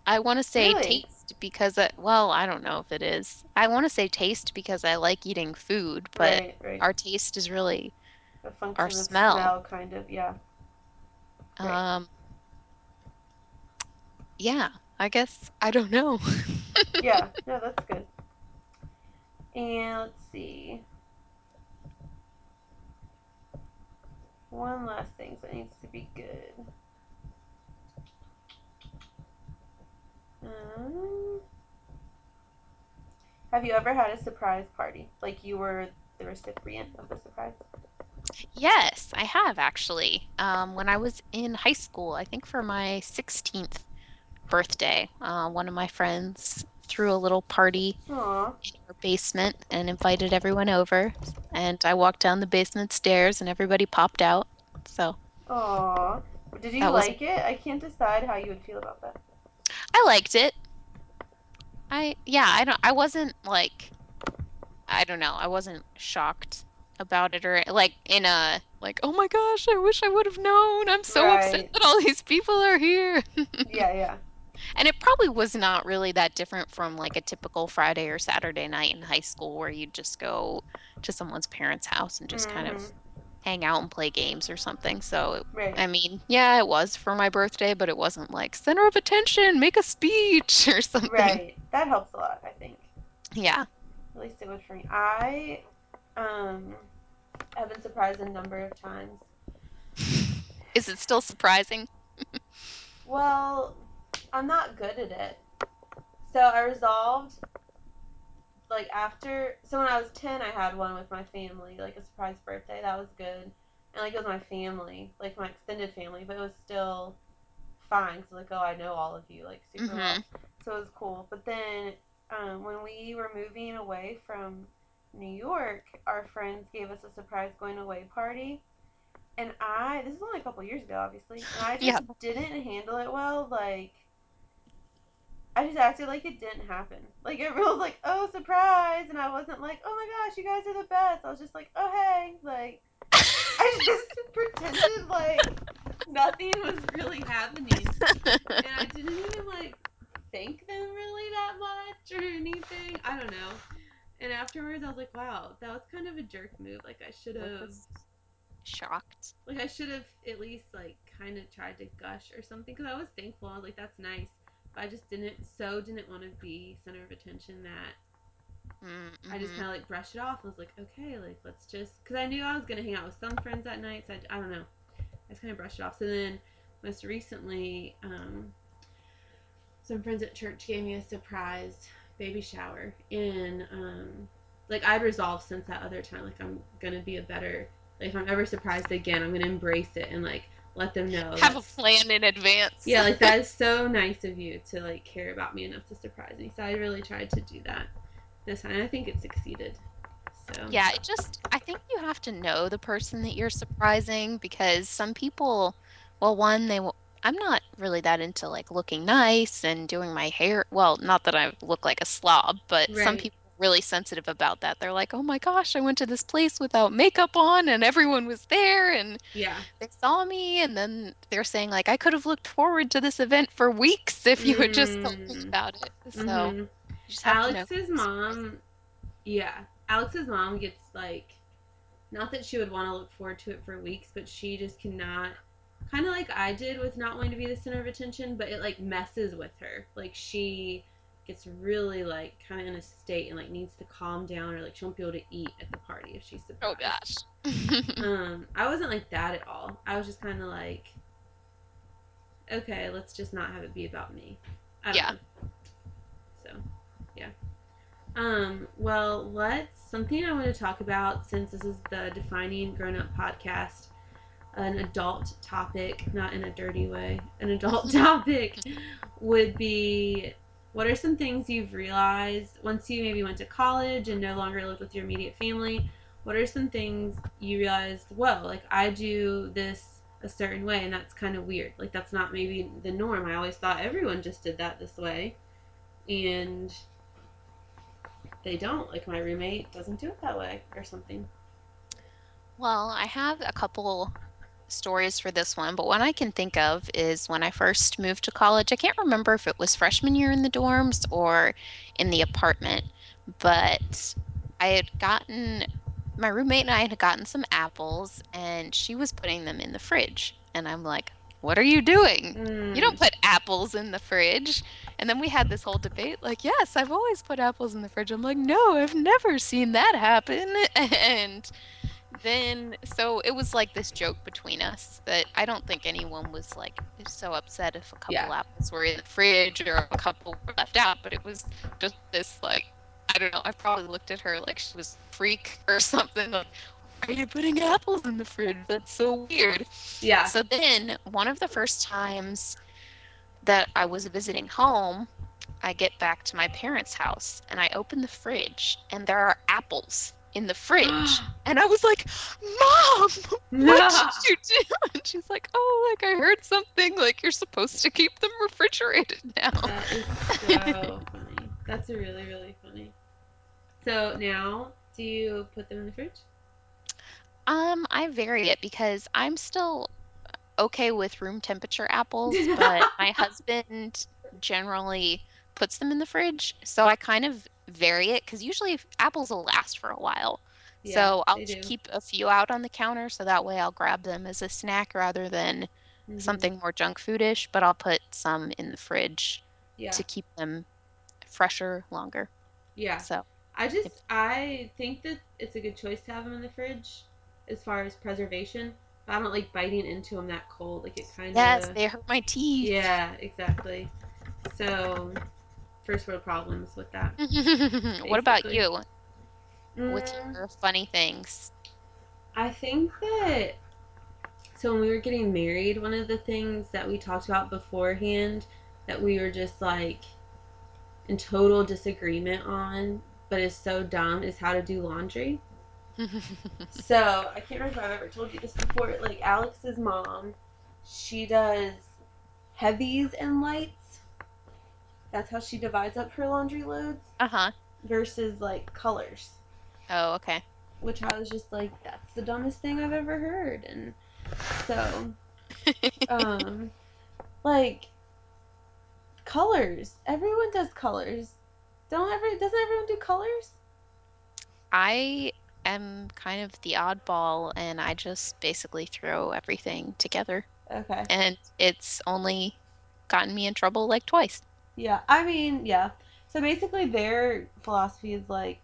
[SPEAKER 2] I want to say
[SPEAKER 1] Really?
[SPEAKER 2] taste because I, well, I don't know if it is. I want to say taste because I like eating food, but
[SPEAKER 1] Right, right.
[SPEAKER 2] our taste is really
[SPEAKER 1] A
[SPEAKER 2] our
[SPEAKER 1] of
[SPEAKER 2] smell.
[SPEAKER 1] smell, kind of. Yeah. Right.
[SPEAKER 2] Um, yeah, I guess I don't know.
[SPEAKER 1] Yeah. No, that's good. And let's see. One last thing that needs to be good. Um, have you ever had a surprise party? Like you were the recipient of the surprise?
[SPEAKER 2] Yes, I have actually. Um, when I was in high school, I think for my 16th birthday, uh, one of my friends threw a little party
[SPEAKER 1] Aw.
[SPEAKER 2] in our basement and invited everyone over. And I walked down the basement stairs and everybody popped out. So
[SPEAKER 1] Aw. Did you
[SPEAKER 2] that was,
[SPEAKER 1] like it? I can't decide how you would feel about that.
[SPEAKER 2] I liked it. I, yeah, I don't, I wasn't like, I don't know, I wasn't shocked about it or like in a, like, oh my gosh, I wish I would have known. I'm so upset that all these people are here.
[SPEAKER 1] Yeah, yeah.
[SPEAKER 2] And it probably was not really that different from like a typical Friday or Saturday night in high school where you'd just go to someone's parents' house and just kind of
[SPEAKER 1] Mm-hmm.
[SPEAKER 2] Hang out and play games or something. So,
[SPEAKER 1] Right.
[SPEAKER 2] I mean, yeah, it was for my birthday, but it wasn't like center of attention, make a speech or something.
[SPEAKER 1] Right. That helps a lot, I think.
[SPEAKER 2] Yeah.
[SPEAKER 1] At least it was for me. I um have been surprised a number of times.
[SPEAKER 2] Is it still surprising?
[SPEAKER 1] Well, I'm not good at it. So I resolved like after so when I was ten I had one with my family, like a surprise birthday. That was good. And like it was my family, like my extended family, but it was still fine So like oh I know all of you like super
[SPEAKER 2] hmm
[SPEAKER 1] well, so it was cool. But then um, when we were moving away from New York, our friends gave us a surprise going away party, and I this is only a couple years ago, obviously, and I
[SPEAKER 2] Yeah.
[SPEAKER 1] just didn't handle it well. Like I just acted like it didn't happen. Like everyone was like, "Oh, surprise!" and I wasn't like, "Oh my gosh, you guys are the best." I was just like, "Oh hey," like I just pretended like nothing was really happening, and I didn't even like thank them really that much or anything. I don't know. And afterwards, I was like, "Wow, that was kind of a jerk move. Like I should have."
[SPEAKER 2] shocked.
[SPEAKER 1] Like I should have at least like kind of tried to gush or something because I was thankful. I was like, "That's nice," I just didn't so didn't want to be center of attention that I just
[SPEAKER 2] Mm-hmm.
[SPEAKER 1] kind of like brushed it off. I was like, okay, like let's just because I knew I was gonna hang out with some friends that night. So I, I don't know. I just kind of brushed it off. So then most recently, um, some friends at church gave me a surprise baby shower, and um, like I'd resolved since that other time, like I'm gonna be a better. Like if I'm ever surprised again, I'm gonna embrace it and like let them know
[SPEAKER 2] Have a plan in advance.
[SPEAKER 1] yeah, like that is so nice of you to like care about me enough to surprise me. So I really tried to do that this time. I think it succeeded. So
[SPEAKER 2] Yeah, it just, I think you have to know the person that you're surprising because some people, well, one, they will, I'm not really that into like looking nice and doing my hair. Well, not that I look like a slob, but some people really sensitive about that. They're like, oh my gosh, I went to this place without makeup on and everyone was there and
[SPEAKER 1] yeah.
[SPEAKER 2] they saw me. And then they're saying, like, I could have looked forward to this event for weeks if you had just told me
[SPEAKER 1] Mm,
[SPEAKER 2] about it. So
[SPEAKER 1] mm-hmm.
[SPEAKER 2] you just have to know who
[SPEAKER 1] Alex's mom, yeah. Alex's mom gets like, not that she would want to look forward to it for weeks, but she just cannot. Kind of like I did with not wanting to be the center of attention, but it like messes with her. Like she gets really like kind of in a state and like needs to calm down or like she won't be able to eat at the party if she's
[SPEAKER 2] Oh gosh.
[SPEAKER 1] Um, I wasn't like that at all. I was just kind of like, okay, let's just not have it be about me.
[SPEAKER 2] Yeah.
[SPEAKER 1] know. So, yeah. Um, well, let's something I want to talk about since this is the defining grown up podcast, an adult topic, not in a dirty way. An adult topic would be what are some things you've realized once you maybe went to college and no longer lived with your immediate family? What are some things you realized, well, like I do this a certain way and that's kind of weird. Like that's not maybe the norm. I always thought everyone just did that this way. And they don't. Like my roommate doesn't do it that way or something.
[SPEAKER 2] Well, I have a couple stories for this one, but one I can think of is when I first moved to college. I can't remember if it was freshman year in the dorms or in the apartment, but I had gotten my roommate and I had gotten some apples and she was putting them in the fridge. And I'm like, "What are you doing? You don't
[SPEAKER 1] Mm,
[SPEAKER 2] put apples in the fridge." And then we had this whole debate like, "Yes, I've always put apples in the fridge." I'm like, "No, I've never seen that happen." And then, so it was like this joke between us that I don't think anyone was like so upset if a
[SPEAKER 1] yeah.
[SPEAKER 2] couple apples were in the fridge or a couple were left out, but it was just this like, I don't know, I probably looked at her like she was a freak or something. Like, are you putting apples in the fridge? That's so weird.
[SPEAKER 1] Yeah.
[SPEAKER 2] So then, one of the first times that I was visiting home, I get back to my parents' house and I open the fridge and there are apples in the fridge. And I was like, Mom, what did you do? And she's like, Oh, like I heard something, like you're supposed to keep them refrigerated now.
[SPEAKER 1] that is so funny. That's really, really funny. So now, do you put them in the fridge?
[SPEAKER 2] Um, I vary it because I'm still okay with room temperature apples, but my husband generally puts them in the fridge. So I kind of vary it because usually apples will last for a while.
[SPEAKER 1] yeah,
[SPEAKER 2] So I'll
[SPEAKER 1] they do.
[SPEAKER 2] keep a few out on the counter so that way I'll grab them as a snack rather than
[SPEAKER 1] hmm
[SPEAKER 2] something more junk foodish, but I'll put some in the fridge
[SPEAKER 1] Yeah,
[SPEAKER 2] to keep them fresher longer.
[SPEAKER 1] yeah.
[SPEAKER 2] So
[SPEAKER 1] I
[SPEAKER 2] if
[SPEAKER 1] just I think that it's a good choice to have them in the fridge as far as preservation. But I don't like biting into them that cold. Like it kind
[SPEAKER 2] yes,
[SPEAKER 1] of
[SPEAKER 2] they hurt my teeth.
[SPEAKER 1] yeah, exactly. So first world problems with that,
[SPEAKER 2] What about you with
[SPEAKER 1] Mm,
[SPEAKER 2] your funny things?
[SPEAKER 1] I think that so when we were getting married, one of the things that we talked about beforehand that we were just like in total disagreement on, but is so dumb, is how to do laundry. So I can't remember if I've ever told you this before. Like Alex's mom, she does heavies and lights. That's how she divides up her laundry loads
[SPEAKER 2] Uh-huh.
[SPEAKER 1] versus like colors.
[SPEAKER 2] Oh, okay.
[SPEAKER 1] Which I was just like, that's the dumbest thing I've ever heard. And so, um, like colors. Everyone does colors. Don't every doesn't everyone do colors?
[SPEAKER 2] I am kind of the oddball and I just basically throw everything together.
[SPEAKER 1] Okay.
[SPEAKER 2] And it's only gotten me in trouble like twice.
[SPEAKER 1] Yeah. I mean, yeah. So basically their philosophy is like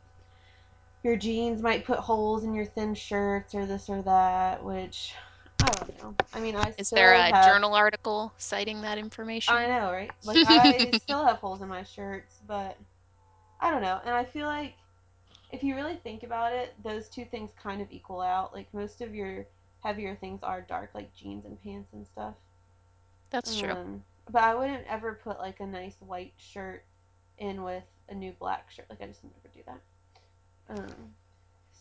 [SPEAKER 1] your jeans might put holes in your thin shirts or this or that, which I don't know. I mean, I
[SPEAKER 2] Is there a
[SPEAKER 1] have
[SPEAKER 2] journal article citing that information?
[SPEAKER 1] I know, right? Like I still have holes in my shirts, but I don't know. And I feel like if you really think about it, those two things kind of equal out. Like most of your heavier things are dark, like jeans and pants and stuff.
[SPEAKER 2] That's true.
[SPEAKER 1] Um, But I wouldn't ever put like a nice white shirt in with a new black shirt. Like I just never do that. Um,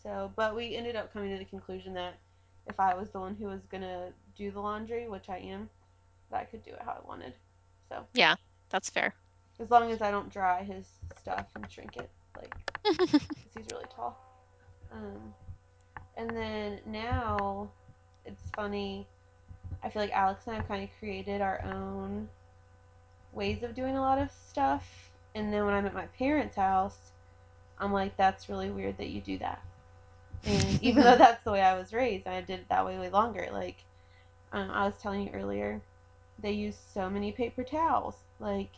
[SPEAKER 1] so, but we ended up coming to the conclusion that if I was the one who was gonna do the laundry, which I am, that I could do it how I wanted. So
[SPEAKER 2] Yeah, that's fair.
[SPEAKER 1] as long as I don't dry his stuff and shrink it, like, because he's really tall. Um, and then now it's funny. I feel like Alex and I have kind of created our own ways of doing a lot of stuff. And then when I'm at my parents' house, I'm like, that's really weird that you do that. And even though that's the way I was raised, and I did it that way way longer. Like um, I was telling you earlier, they use so many paper towels. Like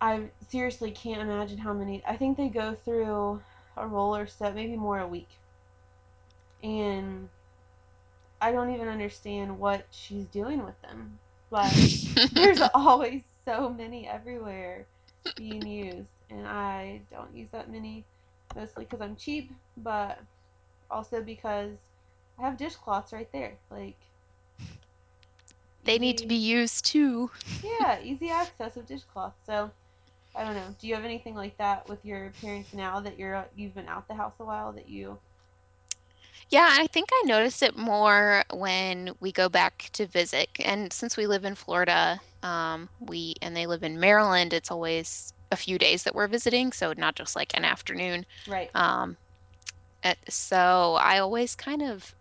[SPEAKER 1] I seriously can't imagine how many. I think they go through a roll or so, maybe more a week. And I don't even understand what she's doing with them. But there's always so many everywhere being used, and I don't use that many, mostly because I'm cheap, but also because I have dishcloths right there. Like
[SPEAKER 2] They need to be used too.
[SPEAKER 1] yeah, easy access of dishcloths. So I don't know. Do you have anything like that with your parents now that you're you've been out the house a while that you?
[SPEAKER 2] Yeah, I think I notice it more when we go back to visit. And since we live in Florida, um, we and they live in Maryland, it's always a few days that we're visiting, so not just like an afternoon.
[SPEAKER 1] Right.
[SPEAKER 2] Um, et- so I always kind of,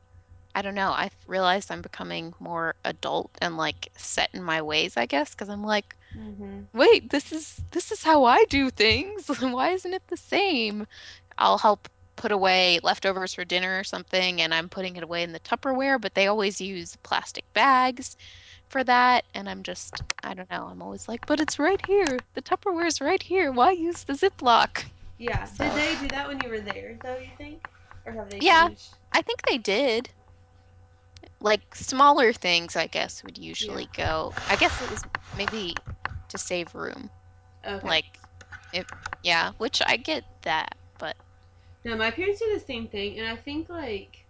[SPEAKER 2] I don't know, I've realized I'm becoming more adult and like set in my ways, I guess, because I'm like,
[SPEAKER 1] Mm-hmm.
[SPEAKER 2] wait, this is this is how I do things. Why isn't it the same? I'll help put away leftovers for dinner or something, and I'm putting it away in the Tupperware, but they always use plastic bags for that. And I'm just, I don't know, I'm always like, but it's right here. The Tupperware's right here. Why use the Ziploc?
[SPEAKER 1] Yeah. Did they do that when you were there, though? You think, or have they
[SPEAKER 2] yeah,
[SPEAKER 1] changed?
[SPEAKER 2] I think they did. Like smaller things, I guess, would
[SPEAKER 1] Yeah.
[SPEAKER 2] usually go. I guess it was maybe to save room.
[SPEAKER 1] Okay.
[SPEAKER 2] Like, if, yeah, which I get that,
[SPEAKER 1] No, my parents do the same thing, and I think like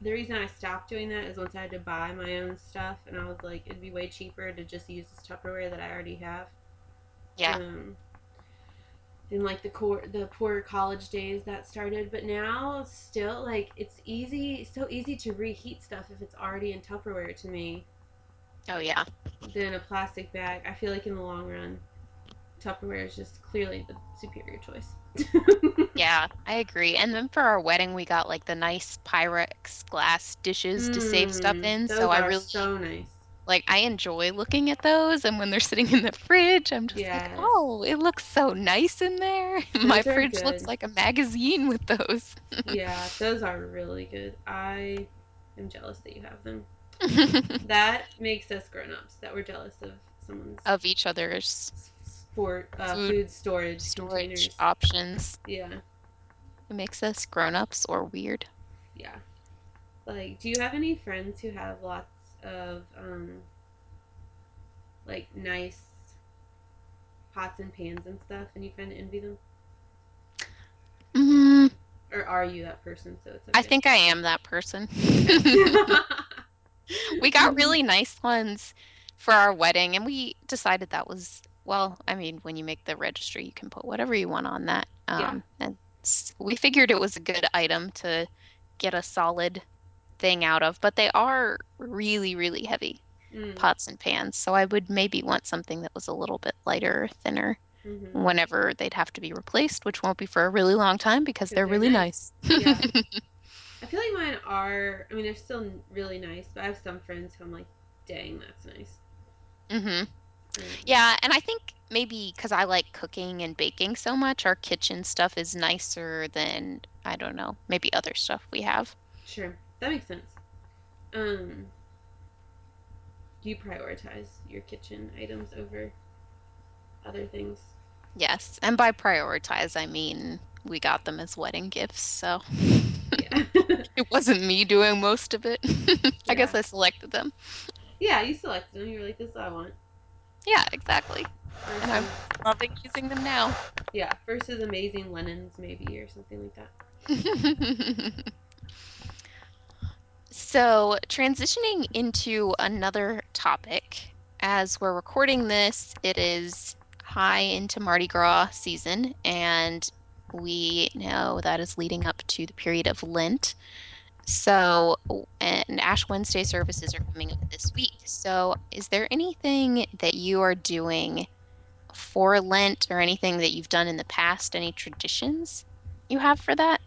[SPEAKER 1] the reason I stopped doing that is once I had to buy my own stuff, and I was like, it'd be way cheaper to just use this Tupperware that I already have.
[SPEAKER 2] Yeah.
[SPEAKER 1] Um, in like the core the poor college days that started but now still like it's easy so easy to reheat stuff if it's already in tupperware to me
[SPEAKER 2] Oh yeah.
[SPEAKER 1] than a plastic bag i feel like in the long run tupperware is just clearly the superior choice
[SPEAKER 2] Yeah, I agree. And then for our wedding, we got like the nice Pyrex glass dishes to save stuff
[SPEAKER 1] Mmm,
[SPEAKER 2] in. So I really
[SPEAKER 1] so nice.
[SPEAKER 2] like I enjoy looking at those. And when they're sitting in the fridge, I'm just like, oh, it looks so nice in there. My fridge looks like a magazine with those.
[SPEAKER 1] Yeah, those are really good. I am jealous that you have them. That makes us grown-ups that we're jealous of someone's
[SPEAKER 2] Of each other's
[SPEAKER 1] sport uh,
[SPEAKER 2] food
[SPEAKER 1] food storage
[SPEAKER 2] storage
[SPEAKER 1] containers.
[SPEAKER 2] options.
[SPEAKER 1] Yeah,
[SPEAKER 2] It makes us grown-ups or weird.
[SPEAKER 1] yeah. Like, do you have any friends who have lots of um like nice pots and pans and stuff, and you kind of envy them,
[SPEAKER 2] Mm,
[SPEAKER 1] or are you that person? So it's
[SPEAKER 2] I think I am that person. We got really nice ones for our wedding, and we decided that was, well, I mean, when you make the registry, you can put whatever you want on that.
[SPEAKER 1] yeah.
[SPEAKER 2] Um, and we figured it was a good item to get a solid thing out of, but they are really, really heavy
[SPEAKER 1] Mm.
[SPEAKER 2] pots and pans. So I would maybe want something that was a little bit lighter, or thinner
[SPEAKER 1] Mhm.
[SPEAKER 2] whenever they'd have to be replaced, which won't be for a really long time because they're
[SPEAKER 1] they're
[SPEAKER 2] really
[SPEAKER 1] nice.
[SPEAKER 2] nice.
[SPEAKER 1] Yeah. I feel like mine are. I mean, they're still really nice, but I have some friends who I'm like, dang, that's nice.
[SPEAKER 2] hmm
[SPEAKER 1] Um,
[SPEAKER 2] Yeah, and I think maybe because I like cooking and baking so much, our kitchen stuff is nicer than, I don't know, maybe other stuff we have.
[SPEAKER 1] sure, that makes sense. Um, do you prioritize your kitchen items over other things?
[SPEAKER 2] Yes, and by prioritize, I mean we got them as wedding gifts, so
[SPEAKER 1] Yeah.
[SPEAKER 2] it wasn't me doing most of it. I
[SPEAKER 1] yeah.
[SPEAKER 2] guess I selected them.
[SPEAKER 1] Yeah, you selected them. You were like, this is what I want.
[SPEAKER 2] Yeah, exactly. And I'm loving using them now.
[SPEAKER 1] yeah, versus amazing linens, maybe, or something like that.
[SPEAKER 2] So, transitioning into another topic, as we're recording this, it is high into Mardi Gras season, and we know that is leading up to the period of Lent. So, and Ash Wednesday services are coming up this week. So, is there anything that you are doing for Lent or anything that you've done in the past? Any traditions you have for that?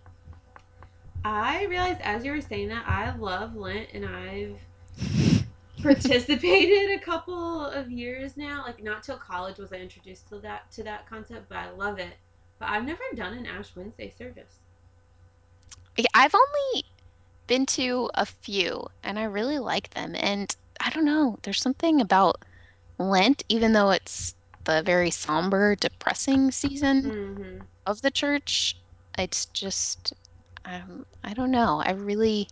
[SPEAKER 1] I realized as you were saying that, I love Lent, and I've participated a couple of years now. Like not till college was I introduced to that to that concept, but I love it. But I've never done an Ash Wednesday service.
[SPEAKER 2] I've only been to a few and I really like them. And I don't know, there's something about Lent, even though it's the very somber, depressing season
[SPEAKER 1] Mm-hmm.
[SPEAKER 2] of the church, it's just um, I don't know. I really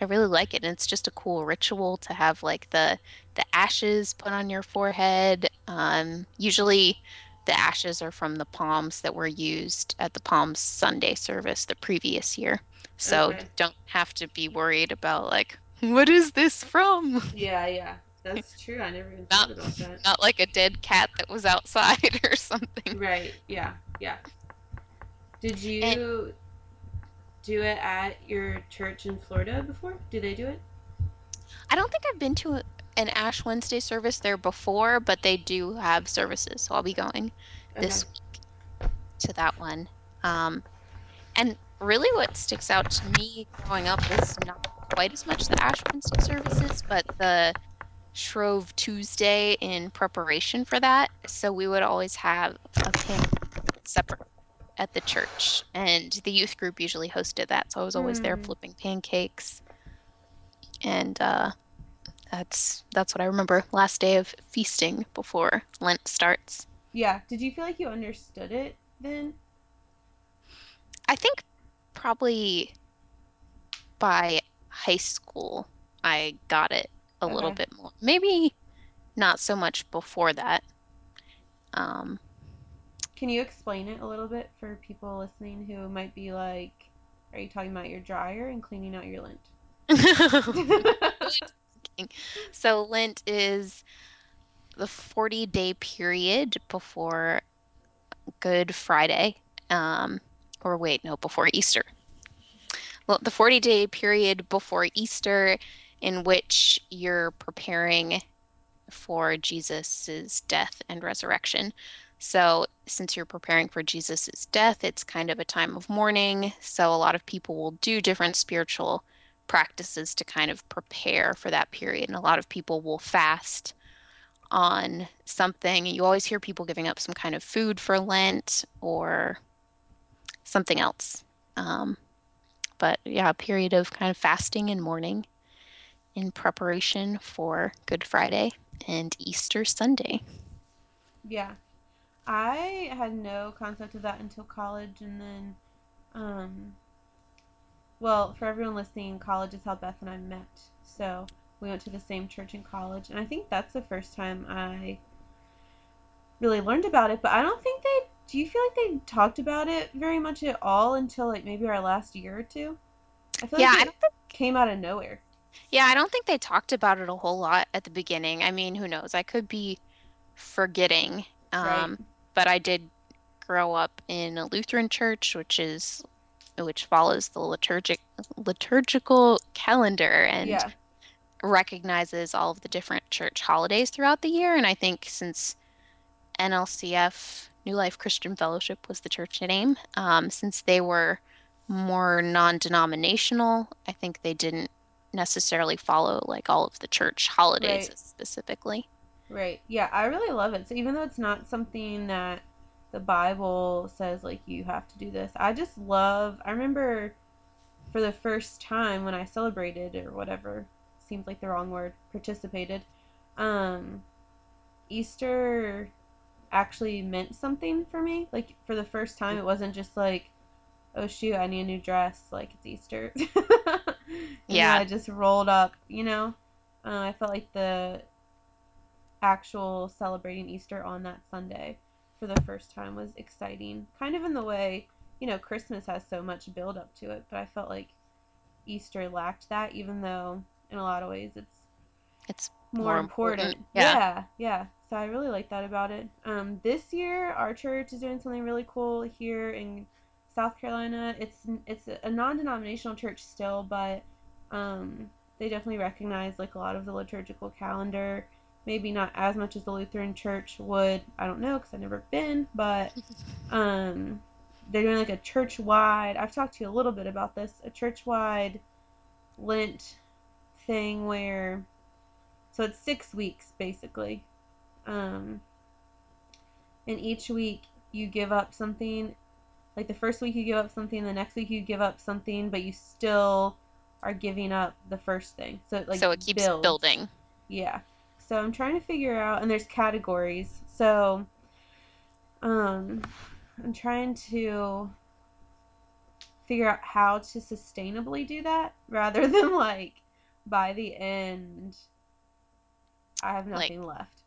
[SPEAKER 2] I really like it. And it's just a cool ritual to have like the the ashes put on your forehead. Um, usually the ashes are from the palms that were used at the Palm Sunday service the previous year. So you
[SPEAKER 1] Okay.
[SPEAKER 2] don't have to be worried about like, what is this from?
[SPEAKER 1] Yeah, yeah. That's true. I never even
[SPEAKER 2] Not
[SPEAKER 1] thought about that.
[SPEAKER 2] not like a dead cat that was outside or something.
[SPEAKER 1] Right. Yeah. Yeah. Did
[SPEAKER 2] And
[SPEAKER 1] you do it at your church in Florida before? Do they do it?
[SPEAKER 2] I don't think I've been to an Ash Wednesday service there before, but they do have services, so I'll be going
[SPEAKER 1] Okay.
[SPEAKER 2] this week to that one. Um, And really, what sticks out to me growing up was not quite as much the Ash Wednesday services, but the Shrove Tuesday in preparation for that. So we would always have a pancake separate at the church, and the youth group usually hosted that. So I was always there
[SPEAKER 1] Hmm.
[SPEAKER 2] flipping pancakes, and uh, that's that's what I remember. Last day of feasting before Lent starts.
[SPEAKER 1] Yeah. Did you feel like you understood it then?
[SPEAKER 2] I think probably by high school, I got it a little bit more. Maybe not so much before that. Um,
[SPEAKER 1] Can you explain it a little bit for people listening who might be like, are you talking about your dryer and cleaning out your Lent?
[SPEAKER 2] so lint is the 40 day period before Good Friday. Um, or wait, no, before Easter. Well, the 40 day period before Easter in which you're preparing for Jesus's death and resurrection. So, since you're preparing for Jesus's death, it's kind of a time of mourning. So, a lot of people will do different spiritual practices to kind of prepare for that period. And a lot of people will fast on something. You always hear people giving up some kind of food for Lent or something else. Um, but yeah, a period of kind of fasting and mourning in preparation for Good Friday and Easter Sunday.
[SPEAKER 1] Yeah. I had no concept of that until college, and then, um, well, for everyone listening, college is how Beth and I met. So we went to the same church in college, and I think that's the first time I really learned about it. But I don't think they. Do you feel like they talked about it very much at all until like maybe our last year or two? I feel
[SPEAKER 2] Yeah,
[SPEAKER 1] like
[SPEAKER 2] I
[SPEAKER 1] it
[SPEAKER 2] don't think,
[SPEAKER 1] came out of nowhere,
[SPEAKER 2] yeah, I don't think they talked about it a whole lot at the beginning. I mean, who knows? I could be forgetting.
[SPEAKER 1] right?
[SPEAKER 2] Um, but I did grow up in a Lutheran church, which is which follows the liturgic liturgical calendar and
[SPEAKER 1] Yeah,
[SPEAKER 2] recognizes all of the different church holidays throughout the year. And I think since NLCF, New Life Christian Fellowship was the church name, um, since they were more non-denominational, I think they didn't necessarily follow like all of the church holidays
[SPEAKER 1] right,
[SPEAKER 2] specifically.
[SPEAKER 1] right. Yeah, I really love it. So even though it's not something that the Bible says like you have to do this, I just love. I remember for the first time when I celebrated or whatever seems like the wrong word participated. Um, Easter actually meant something for me. Like for the first time, it wasn't just like, oh shoot, I need a new dress. Like it's Easter,
[SPEAKER 2] Yeah,
[SPEAKER 1] I just rolled up. You know, uh, I felt like the actual celebrating Easter on that Sunday for the first time was exciting. Kind of in the way you know Christmas has so much build up to it, but I felt like Easter lacked that, even though in a lot of ways it's
[SPEAKER 2] it's
[SPEAKER 1] more
[SPEAKER 2] more important.
[SPEAKER 1] important.
[SPEAKER 2] Yeah.
[SPEAKER 1] Yeah, yeah. So I really like that about it. Um, this year our church is doing something really cool here in South Carolina. It's it's a non-denominational church still, but um, they definitely recognize like a lot of the liturgical calendar. Maybe not as much as the Lutheran Church would. I don't know because I've never been, but um, they're doing like a church wide. I've talked to you a little bit about this. A church wide Lent thing where so it's six weeks basically. Um, and each week you give up something. Like the first week you give up something, the next week you give up something, but you still are giving up the first thing. So it like
[SPEAKER 2] So it keeps
[SPEAKER 1] builds.
[SPEAKER 2] building.
[SPEAKER 1] Yeah. So I'm trying to figure out, and there's categories. So um, I'm trying to figure out how to sustainably do that rather than like by the end I have
[SPEAKER 2] Like
[SPEAKER 1] nothing left.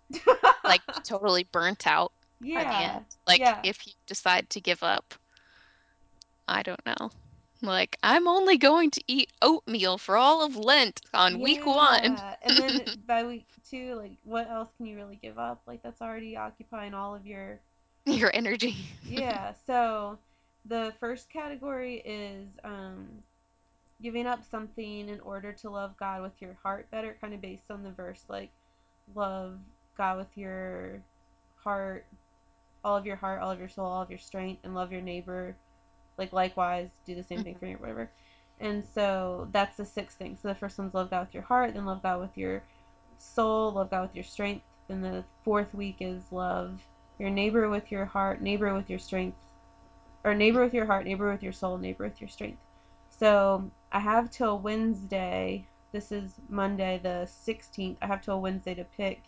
[SPEAKER 2] like totally burnt out
[SPEAKER 1] yeah.
[SPEAKER 2] end. Like
[SPEAKER 1] Yeah.
[SPEAKER 2] if you decide to give up, I don't know. Like I'm only going to eat oatmeal for all of Lent on week one.
[SPEAKER 1] Yeah. And then by week two, like, what else can you really give up? Like, that's already occupying all of your.
[SPEAKER 2] Your energy.
[SPEAKER 1] Yeah. So the first category is um, giving up something in order to love God with your heart better, kind of based on the verse, like, love God with your heart, all of your heart, all of your soul, all of your strength, and love your neighbor like likewise do the same thing for
[SPEAKER 2] Mhm.
[SPEAKER 1] you, whatever. And so that's the sixth thing. So the first one's love God with your heart, then love God with your soul, love God with your strength. Then the fourth week is love your neighbor with your heart, neighbor with your strength, or neighbor with your heart, neighbor with your soul, neighbor with your strength. So I have till Wednesday. This is Monday the 16th. I have till Wednesday to pick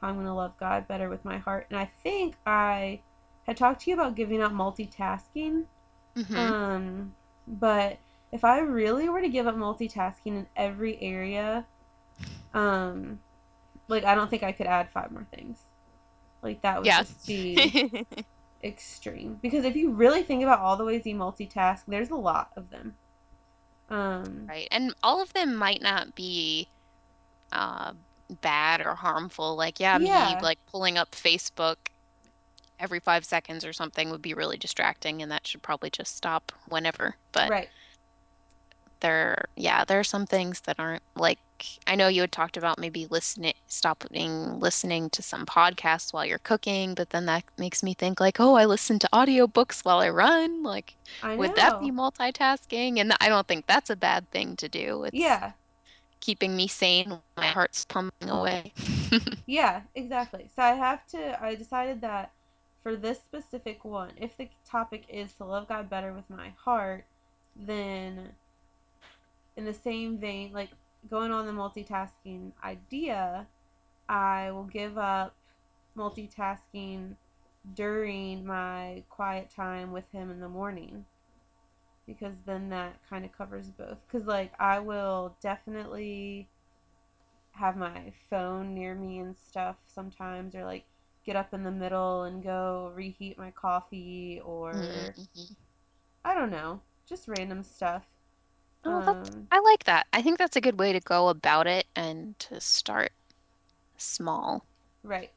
[SPEAKER 1] how I'm going to love God better with my heart. And I think I had talked to you about giving up multitasking
[SPEAKER 2] Mhm.
[SPEAKER 1] um, but if I really were to give up multitasking in every area, um, like I don't think I could add five more things. Like that would
[SPEAKER 2] Yeah.
[SPEAKER 1] just be extreme. Because if you really think about all the ways you multitask, there's a lot of them. Um,
[SPEAKER 2] Right. And all of them might not be uh, bad or harmful. Like, yeah, me
[SPEAKER 1] Yeah,
[SPEAKER 2] like pulling up Facebook every five seconds or something would be really distracting, and that should probably just stop whenever. But
[SPEAKER 1] right.
[SPEAKER 2] There, yeah, there are some things that aren't like I know you had talked about maybe listening, stopping listening to some podcasts while you're cooking, but then that makes me think like, oh, I listen to audiobooks while I run. Like,
[SPEAKER 1] I
[SPEAKER 2] would that be multitasking? And I don't think that's a bad thing to do. It's
[SPEAKER 1] Yeah,
[SPEAKER 2] keeping me sane my heart's pumping away.
[SPEAKER 1] yeah, exactly. So I have to, I decided that for this specific one, if the topic is to love God better with my heart, then in the same vein, like going on the multitasking idea, I will give up multitasking during my quiet time with him in the morning because then that kind of covers both. Because, like, I will definitely have my phone near me and stuff sometimes, or like get up in the middle and go reheat my coffee, or
[SPEAKER 2] Mhm.
[SPEAKER 1] I don't know, just random stuff.
[SPEAKER 2] Oh, that's,
[SPEAKER 1] Um,
[SPEAKER 2] I like that. I think that's a good way to go about it and to start small
[SPEAKER 1] right.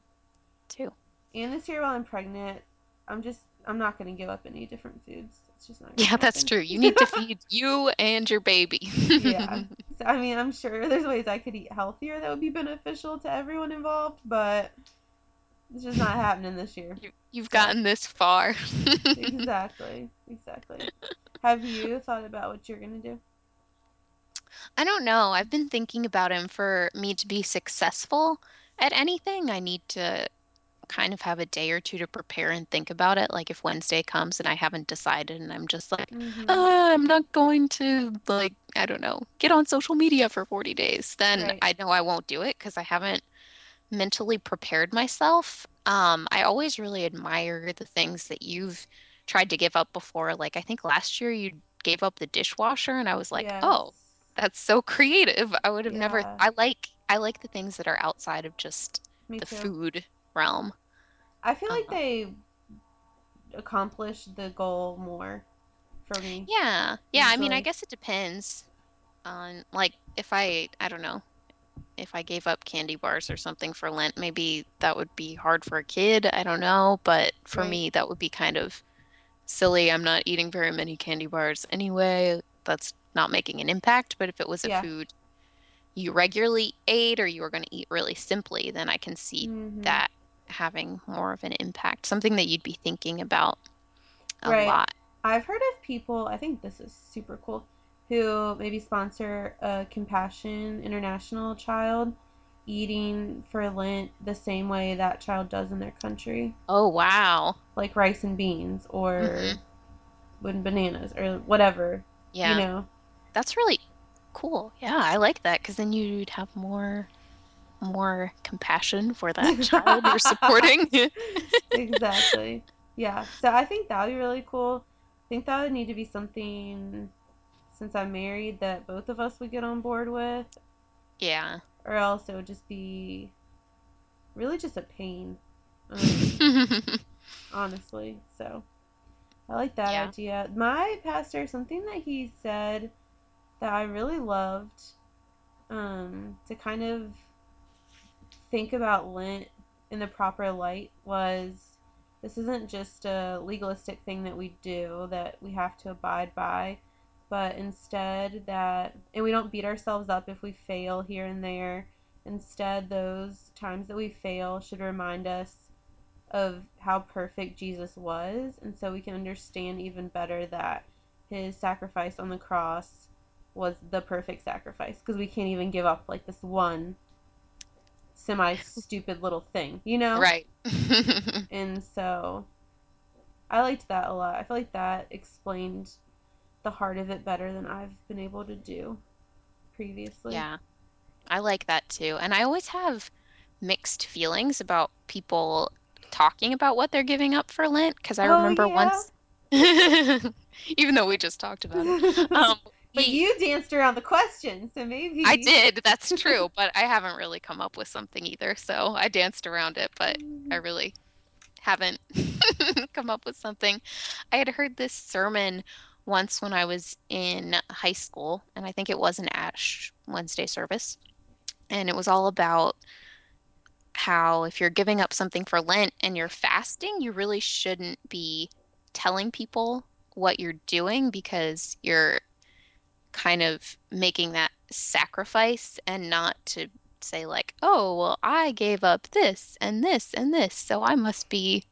[SPEAKER 2] too.
[SPEAKER 1] And this year while I'm pregnant, I'm just I'm not gonna give up any different foods. It's just not gonna
[SPEAKER 2] Yeah, that's
[SPEAKER 1] happen.
[SPEAKER 2] true. You need to feed you and your baby.
[SPEAKER 1] yeah. So, I mean, I'm sure there's ways I could eat healthier that would be beneficial to everyone involved, but it's just not happening this year.
[SPEAKER 2] You, you've
[SPEAKER 1] So
[SPEAKER 2] gotten this far.
[SPEAKER 1] exactly, exactly. Have you thought about what you're gonna do?
[SPEAKER 2] I don't know. I've been thinking about him for me to be successful at anything. I need to kind of have a day or two to prepare and think about it. Like if Wednesday comes and I haven't decided and I'm just like, uh, I'm not going to like, I don't know, get on social media for 40 days, then
[SPEAKER 1] Right.
[SPEAKER 2] I know I won't do it because I haven't mentally prepared myself. Um, I always really admire the things that you've tried to give up before. Like I think last year you gave up the dishwasher and I was like,
[SPEAKER 1] Yes.
[SPEAKER 2] "Oh, that's so creative." I would have never
[SPEAKER 1] Yeah.
[SPEAKER 2] I like I like the things that are outside of just
[SPEAKER 1] Me
[SPEAKER 2] the
[SPEAKER 1] too.
[SPEAKER 2] food realm.
[SPEAKER 1] I feel like
[SPEAKER 2] Um,
[SPEAKER 1] they accomplished the goal more for me
[SPEAKER 2] yeah. Yeah, I mean, I guess it depends on like if I I don't know, if I gave up candy bars or something for Lent, maybe that would be hard for a kid. I don't know, but for
[SPEAKER 1] Right.
[SPEAKER 2] me that would be kind of silly. I'm not eating very many candy bars anyway. That's not making an impact. But if it was a
[SPEAKER 1] Yeah.
[SPEAKER 2] food you regularly ate or you were going to eat really simply, then I can see
[SPEAKER 1] Mm-hmm.
[SPEAKER 2] that having more of an impact, something that you'd be thinking about a
[SPEAKER 1] Right.
[SPEAKER 2] lot.
[SPEAKER 1] I've heard of people, I think this is super cool, who maybe sponsor a Compassion International child eating for Lent the same way that child does in their country,
[SPEAKER 2] Oh, wow.
[SPEAKER 1] like rice and beans
[SPEAKER 2] hmm
[SPEAKER 1] or with bananas or whatever, you
[SPEAKER 2] Yeah,
[SPEAKER 1] know?
[SPEAKER 2] that's really cool. Yeah, I like that because then you'd have more more compassion for that child you're supporting.
[SPEAKER 1] exactly. Yeah. So I think that would be really cool. I think that would need to be something since I'm married that both of us would get on board with,
[SPEAKER 2] Yeah.
[SPEAKER 1] or else it would just be really just a pain. Um, honestly. So I like that
[SPEAKER 2] Yeah.
[SPEAKER 1] idea. My pastor, something that he said that I really loved, um, to kind of think about Lent in the proper light was this isn't just a legalistic thing that we do that we have to abide by, but instead that, and we don't beat ourselves up if we fail here and there. Instead, those times that we fail should remind us of how perfect Jesus was, and so we can understand even better that his sacrifice on the cross was the perfect sacrifice because we can't even give up like this one semi stupid little thing, you know?
[SPEAKER 2] Right.
[SPEAKER 1] And so I liked that a lot. I feel like that explained the heart of it better than I've been able to do previously.
[SPEAKER 2] Yeah. I like that too. And I always have mixed feelings about people talking about what they're giving up for Lent because I
[SPEAKER 1] Oh,
[SPEAKER 2] remember
[SPEAKER 1] yeah.
[SPEAKER 2] once, even though we just talked about it, um,
[SPEAKER 1] but
[SPEAKER 2] we
[SPEAKER 1] you danced around the question, so maybe I
[SPEAKER 2] did, that's true, but I haven't really come up with something either. So I danced around it, but I really haven't come up with something. I had heard this sermon once when I was in high school, and I think it was an Ash Wednesday service. And it was all about how if you're giving up something for Lent and you're fasting, you really shouldn't be telling people what you're doing because you're kind of making that sacrifice and not to say like, oh, well, I gave up this and this and this, so I must be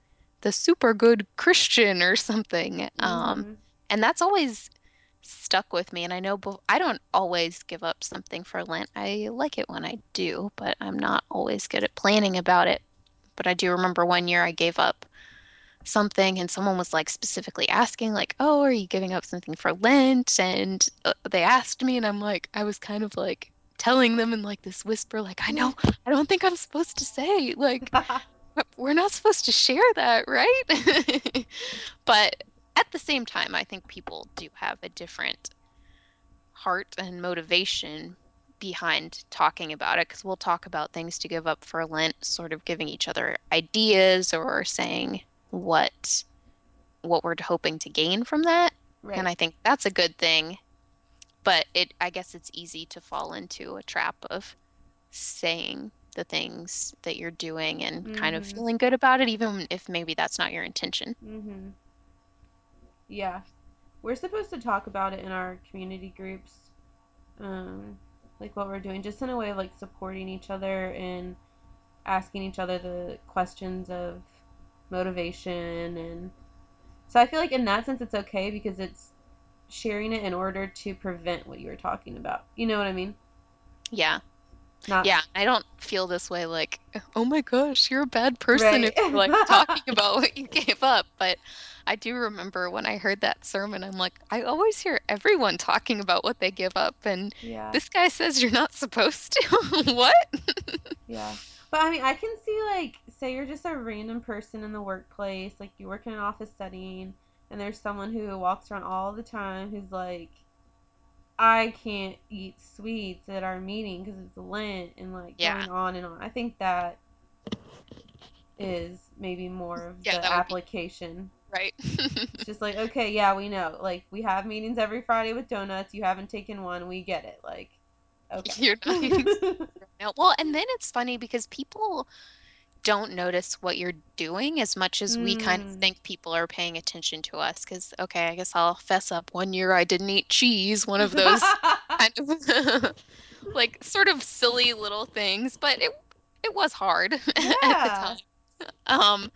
[SPEAKER 2] the super good Christian or something. Um,
[SPEAKER 1] Mm-hmm.
[SPEAKER 2] and that's always stuck with me. And I know I don't always give up something for Lent. I like it when I do, but I'm not always good at planning about it. But I do remember one year I gave up something and someone was like specifically asking like, "Oh, are you giving up something for Lent?" And uh, they asked me and I'm like I was kind of like telling them in like this whisper like, "I know, I don't think I'm supposed to say like we're not supposed to share that, right?" But at the same time, I think people do have a different heart and motivation behind talking about it because we'll talk about things to give up for Lent, sort of giving each other ideas or saying what what we're hoping to gain from that. And I think that's a good thing. But it, I guess it's easy to fall into a trap of saying the things that you're doing and kind of
[SPEAKER 1] Mm-hmm.
[SPEAKER 2] feeling good about it, even if maybe that's not your intention.
[SPEAKER 1] Mm-hmm. Yeah. We're supposed to talk about it in our community groups. Um, like what we're doing, just in a way of like supporting each other and asking each other the questions of motivation and so I feel like in that sense it's okay because it's sharing it in order to prevent what you were talking about. You know what I mean?
[SPEAKER 2] Yeah.
[SPEAKER 1] Not
[SPEAKER 2] Yeah. I don't feel this way like, oh my gosh, you're a bad person
[SPEAKER 1] right.
[SPEAKER 2] if you're like talking about what you gave up. But I do remember when I heard that sermon, I'm like, I always hear everyone talking about what they give up. And
[SPEAKER 1] yeah.
[SPEAKER 2] this guy says you're not supposed to. What?
[SPEAKER 1] Yeah. But I mean, I can see like say you're just a random person in the workplace, like you work in an office setting and there's someone who walks around all the time who's like I can't eat sweets at our meeting because it's Lent and like
[SPEAKER 2] Yeah.
[SPEAKER 1] going on and on. I think that is maybe more of
[SPEAKER 2] Yeah,
[SPEAKER 1] the
[SPEAKER 2] would be
[SPEAKER 1] application.
[SPEAKER 2] right.
[SPEAKER 1] It's just like, okay, yeah, we know. Like, we have meetings every Friday with donuts. You haven't taken one. We get it. Like, okay.
[SPEAKER 2] You're not eating sweets right now. Well, and then it's funny because people don't notice what you're doing as much as we kind of
[SPEAKER 1] mm.
[SPEAKER 2] think people are paying attention to us. Because, okay, I guess I'll fess up. One year I didn't eat cheese, one of those kind of like sort of silly little things, but it it was hard at the time. Um,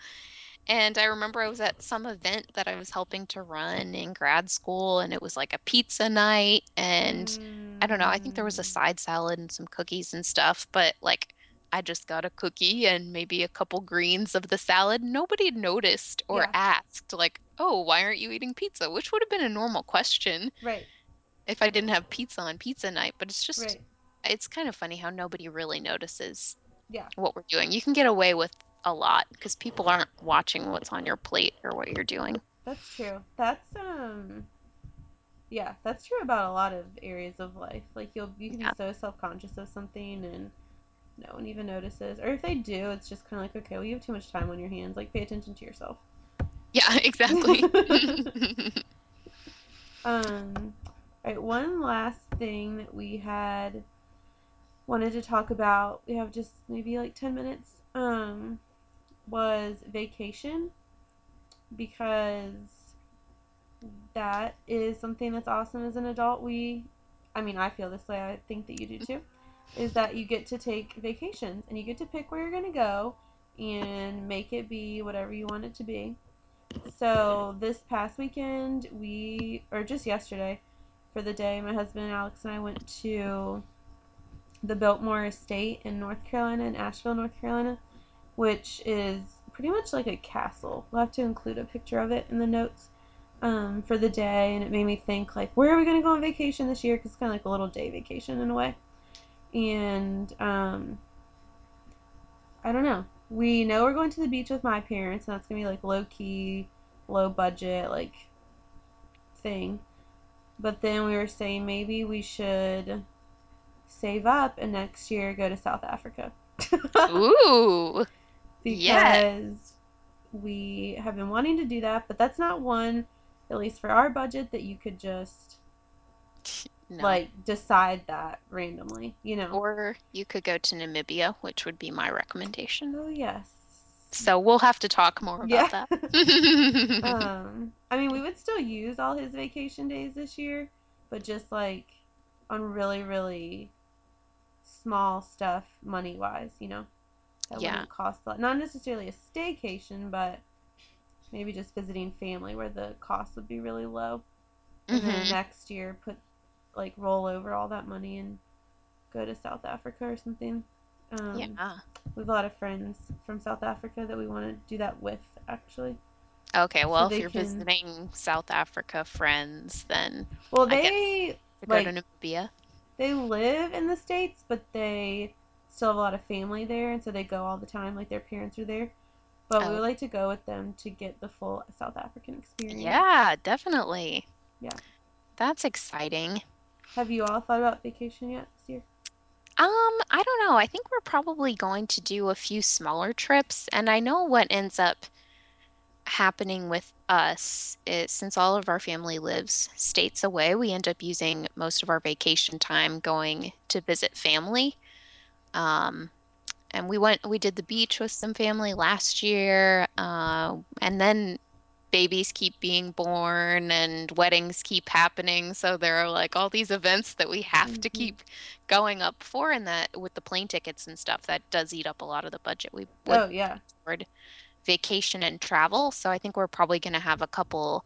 [SPEAKER 2] And I remember I was at some event that I was helping to run in grad school, and it was like a pizza night. And I don't know, I think there was a
[SPEAKER 1] Mm.
[SPEAKER 2] side salad and some cookies and stuff, but like I just got a cookie and maybe a couple greens of the salad. Nobody noticed or
[SPEAKER 1] Yeah.
[SPEAKER 2] asked, like, oh, why aren't you eating pizza? Which would have been a normal question
[SPEAKER 1] Right.
[SPEAKER 2] if I didn't have pizza on pizza night. But it's just,
[SPEAKER 1] Right.
[SPEAKER 2] it's kind of funny how nobody really notices
[SPEAKER 1] Yeah.
[SPEAKER 2] what we're doing. You can get away with a lot because people aren't watching what's on your plate or what you're doing.
[SPEAKER 1] That's true. That's, um, yeah, that's true about a lot of areas of life. Like, you'll, you can be
[SPEAKER 2] Yeah.
[SPEAKER 1] so self conscious of something and no one even notices. Or if they do, it's just kind of like, okay, well, you have too much time on your hands. Like, pay attention to yourself.
[SPEAKER 2] Yeah, exactly.
[SPEAKER 1] um, all right, one last thing that we had wanted to talk about. We have just maybe like 10 minutes. Um, was vacation because that is something that's awesome as an adult. We, I mean, I feel this way. I think that you do too. Is that you get to take vacations and you get to pick where you're going to go and make it be whatever you want it to be. So this past weekend, we, or just yesterday, for the day, my husband Alex and I went to the Biltmore Estate in North Carolina, in Asheville, North Carolina, which is pretty much like a castle. We'll have to include a picture of it in the notes um, for the day, and it made me think like, where are we gonna go on vacation this year? Because it's kind of like a little day vacation in a way. And um, I don't know. We know we're going to the beach with my parents, and that's gonna be like low key, low budget, like thing. But then we were saying maybe we should save up and next year go to South Africa.
[SPEAKER 2] Ooh,
[SPEAKER 1] because we have been wanting to do that, but that's not one, at least for our budget, that you could just
[SPEAKER 2] No.
[SPEAKER 1] like decide that randomly, you know.
[SPEAKER 2] Or you could go to Namibia, which would be my recommendation.
[SPEAKER 1] Oh yes.
[SPEAKER 2] So we'll have to talk more
[SPEAKER 1] Yeah.
[SPEAKER 2] about that.
[SPEAKER 1] um, I mean, we would still use all his vacation days this year, but just like on really, really small stuff money wise, you know, that
[SPEAKER 2] Yeah.
[SPEAKER 1] wouldn't cost a lot. Not necessarily a staycation, but maybe just visiting family where the cost would be really low. And then
[SPEAKER 2] Mhm.
[SPEAKER 1] next year, put like roll over all that money and go to South Africa or something. Um,
[SPEAKER 2] Yeah.
[SPEAKER 1] We have a lot of friends from South Africa that we want to do that with, actually.
[SPEAKER 2] Okay,
[SPEAKER 1] So
[SPEAKER 2] well, if you're
[SPEAKER 1] can.
[SPEAKER 2] visiting South Africa friends, then
[SPEAKER 1] Well, they
[SPEAKER 2] to go to Namibia.
[SPEAKER 1] they live in the states, but they still have a lot of family there, and so they go all the time. Like their parents are there. But we
[SPEAKER 2] Oh,
[SPEAKER 1] would like to go with them to get the full South African experience.
[SPEAKER 2] yeah, definitely.
[SPEAKER 1] Yeah.
[SPEAKER 2] That's exciting.
[SPEAKER 1] Have you all thought about vacation yet this year?
[SPEAKER 2] Um, I don't know. I think we're probably going to do a few smaller trips, and I know what ends up happening with us is since all of our family lives states away, we end up using most of our vacation time going to visit family. Um, and we went, we did the beach with some family last year. Uh, and then babies keep being born and weddings keep happening. So there are like all these events that we have to
[SPEAKER 1] Mm-hmm.
[SPEAKER 2] keep going up for. And that with the plane tickets and stuff, that does eat up a lot of the budget we
[SPEAKER 1] Oh yeah.
[SPEAKER 2] afford vacation and travel. So I think we're probably going to have a couple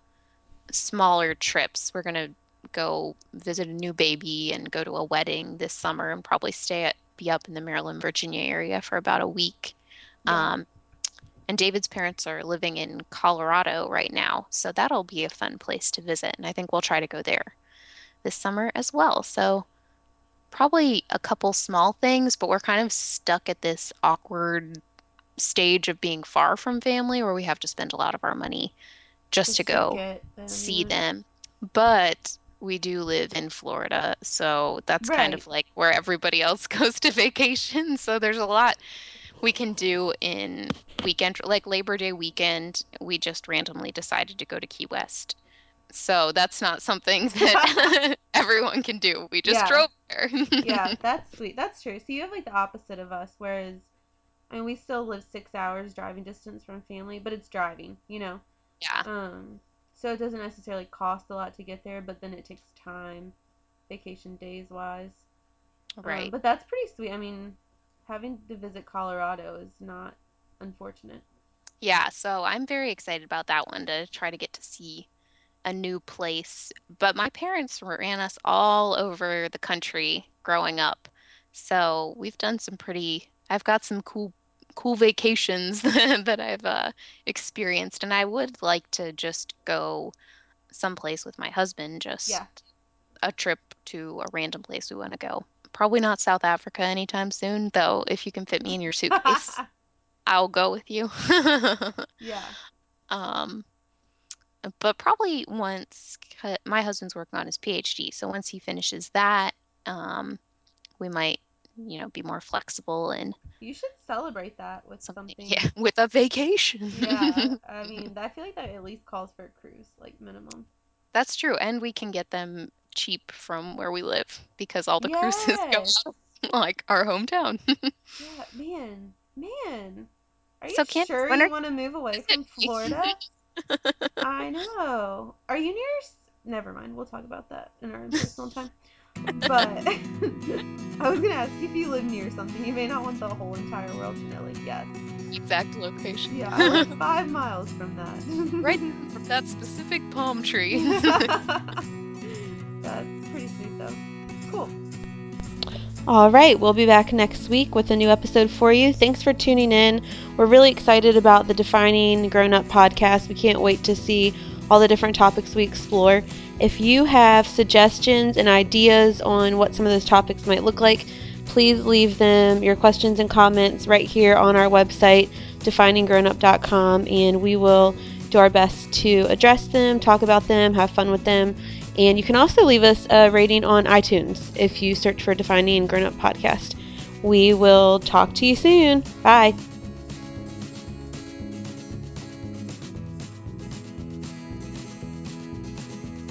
[SPEAKER 2] smaller trips. We're going to go visit a new baby and go to a wedding this summer and probably stay at be up in the Maryland, Virginia area for about a week.
[SPEAKER 1] Yeah.
[SPEAKER 2] Um, and David's parents are living in Colorado right now, so that'll be a fun place to visit. And I think we'll try to go there this summer as well. So probably a couple small things, but we're kind of stuck at this awkward stage of being far from family where we have to spend a lot of our money just to
[SPEAKER 1] Just to
[SPEAKER 2] go
[SPEAKER 1] them.
[SPEAKER 2] see them. But we do live in Florida, so that's kind of like where everybody else goes to vacation. So there's a lot we can do in weekend, like Labor Day weekend. We just randomly decided to go to Key West. So that's not something that everyone can do. We just
[SPEAKER 1] yeah.
[SPEAKER 2] drove there.
[SPEAKER 1] Yeah. That's sweet. That's true. So you have like the opposite of us, whereas I mean, we still live six hours driving distance from family, but it's driving, you know.
[SPEAKER 2] Yeah,
[SPEAKER 1] Um, so it doesn't necessarily cost a lot to get there, but then it takes time, vacation days wise. Um,
[SPEAKER 2] right.
[SPEAKER 1] but that's pretty sweet. I mean, having to visit Colorado is not unfortunate.
[SPEAKER 2] Yeah, so I'm very excited about that one to try to get to see a new place. But my parents ran us all over the country growing up. So we've done some pretty, I've got some cool cool vacations that I've uh, experienced, and I would like to just go someplace with my husband, just
[SPEAKER 1] Yeah.
[SPEAKER 2] a trip to a random place we want to go. Probably not South Africa anytime soon, though. If you can fit me in your suitcase, I'll go with you.
[SPEAKER 1] yeah.
[SPEAKER 2] Um, but probably once my husband's working on his PhD, so once he finishes that, um, we might, you know, be more flexible and
[SPEAKER 1] You should celebrate that with
[SPEAKER 2] something, yeah,
[SPEAKER 1] something.
[SPEAKER 2] with a vacation.
[SPEAKER 1] Yeah. I mean, I feel like that at least calls for a cruise, like minimum.
[SPEAKER 2] That's true, and we can get them cheap from where we live because all the cruises go
[SPEAKER 1] Yes.
[SPEAKER 2] out of, like our hometown.
[SPEAKER 1] Yeah, man. Man. Are you
[SPEAKER 2] So Candace,
[SPEAKER 1] sure
[SPEAKER 2] when are
[SPEAKER 1] you want to move away from Florida? I know. Are you near? s- Never mind. We'll talk about that in our personal time. But I was gonna ask if you live near something. You may not want the whole entire world to know. Like, yes,
[SPEAKER 2] exact location?
[SPEAKER 1] yeah, I live five miles from that.
[SPEAKER 2] right from that specific palm tree.
[SPEAKER 1] That's pretty sweet, though. Cool. All right, we'll be back next week with a new episode for you. Thanks for tuning in. We're really excited about the Defining Grown Up podcast. We can't wait to see all the different topics we explore. If you have suggestions and ideas on what some of those topics might look like, please leave them, your questions and comments, right here on our website, defininggrownup.com, and we will do our best to address them, talk about them, have fun with them. And you can also leave us a rating on iTunes if you search for Defining Grown Up Podcast. We will talk to you soon. Bye.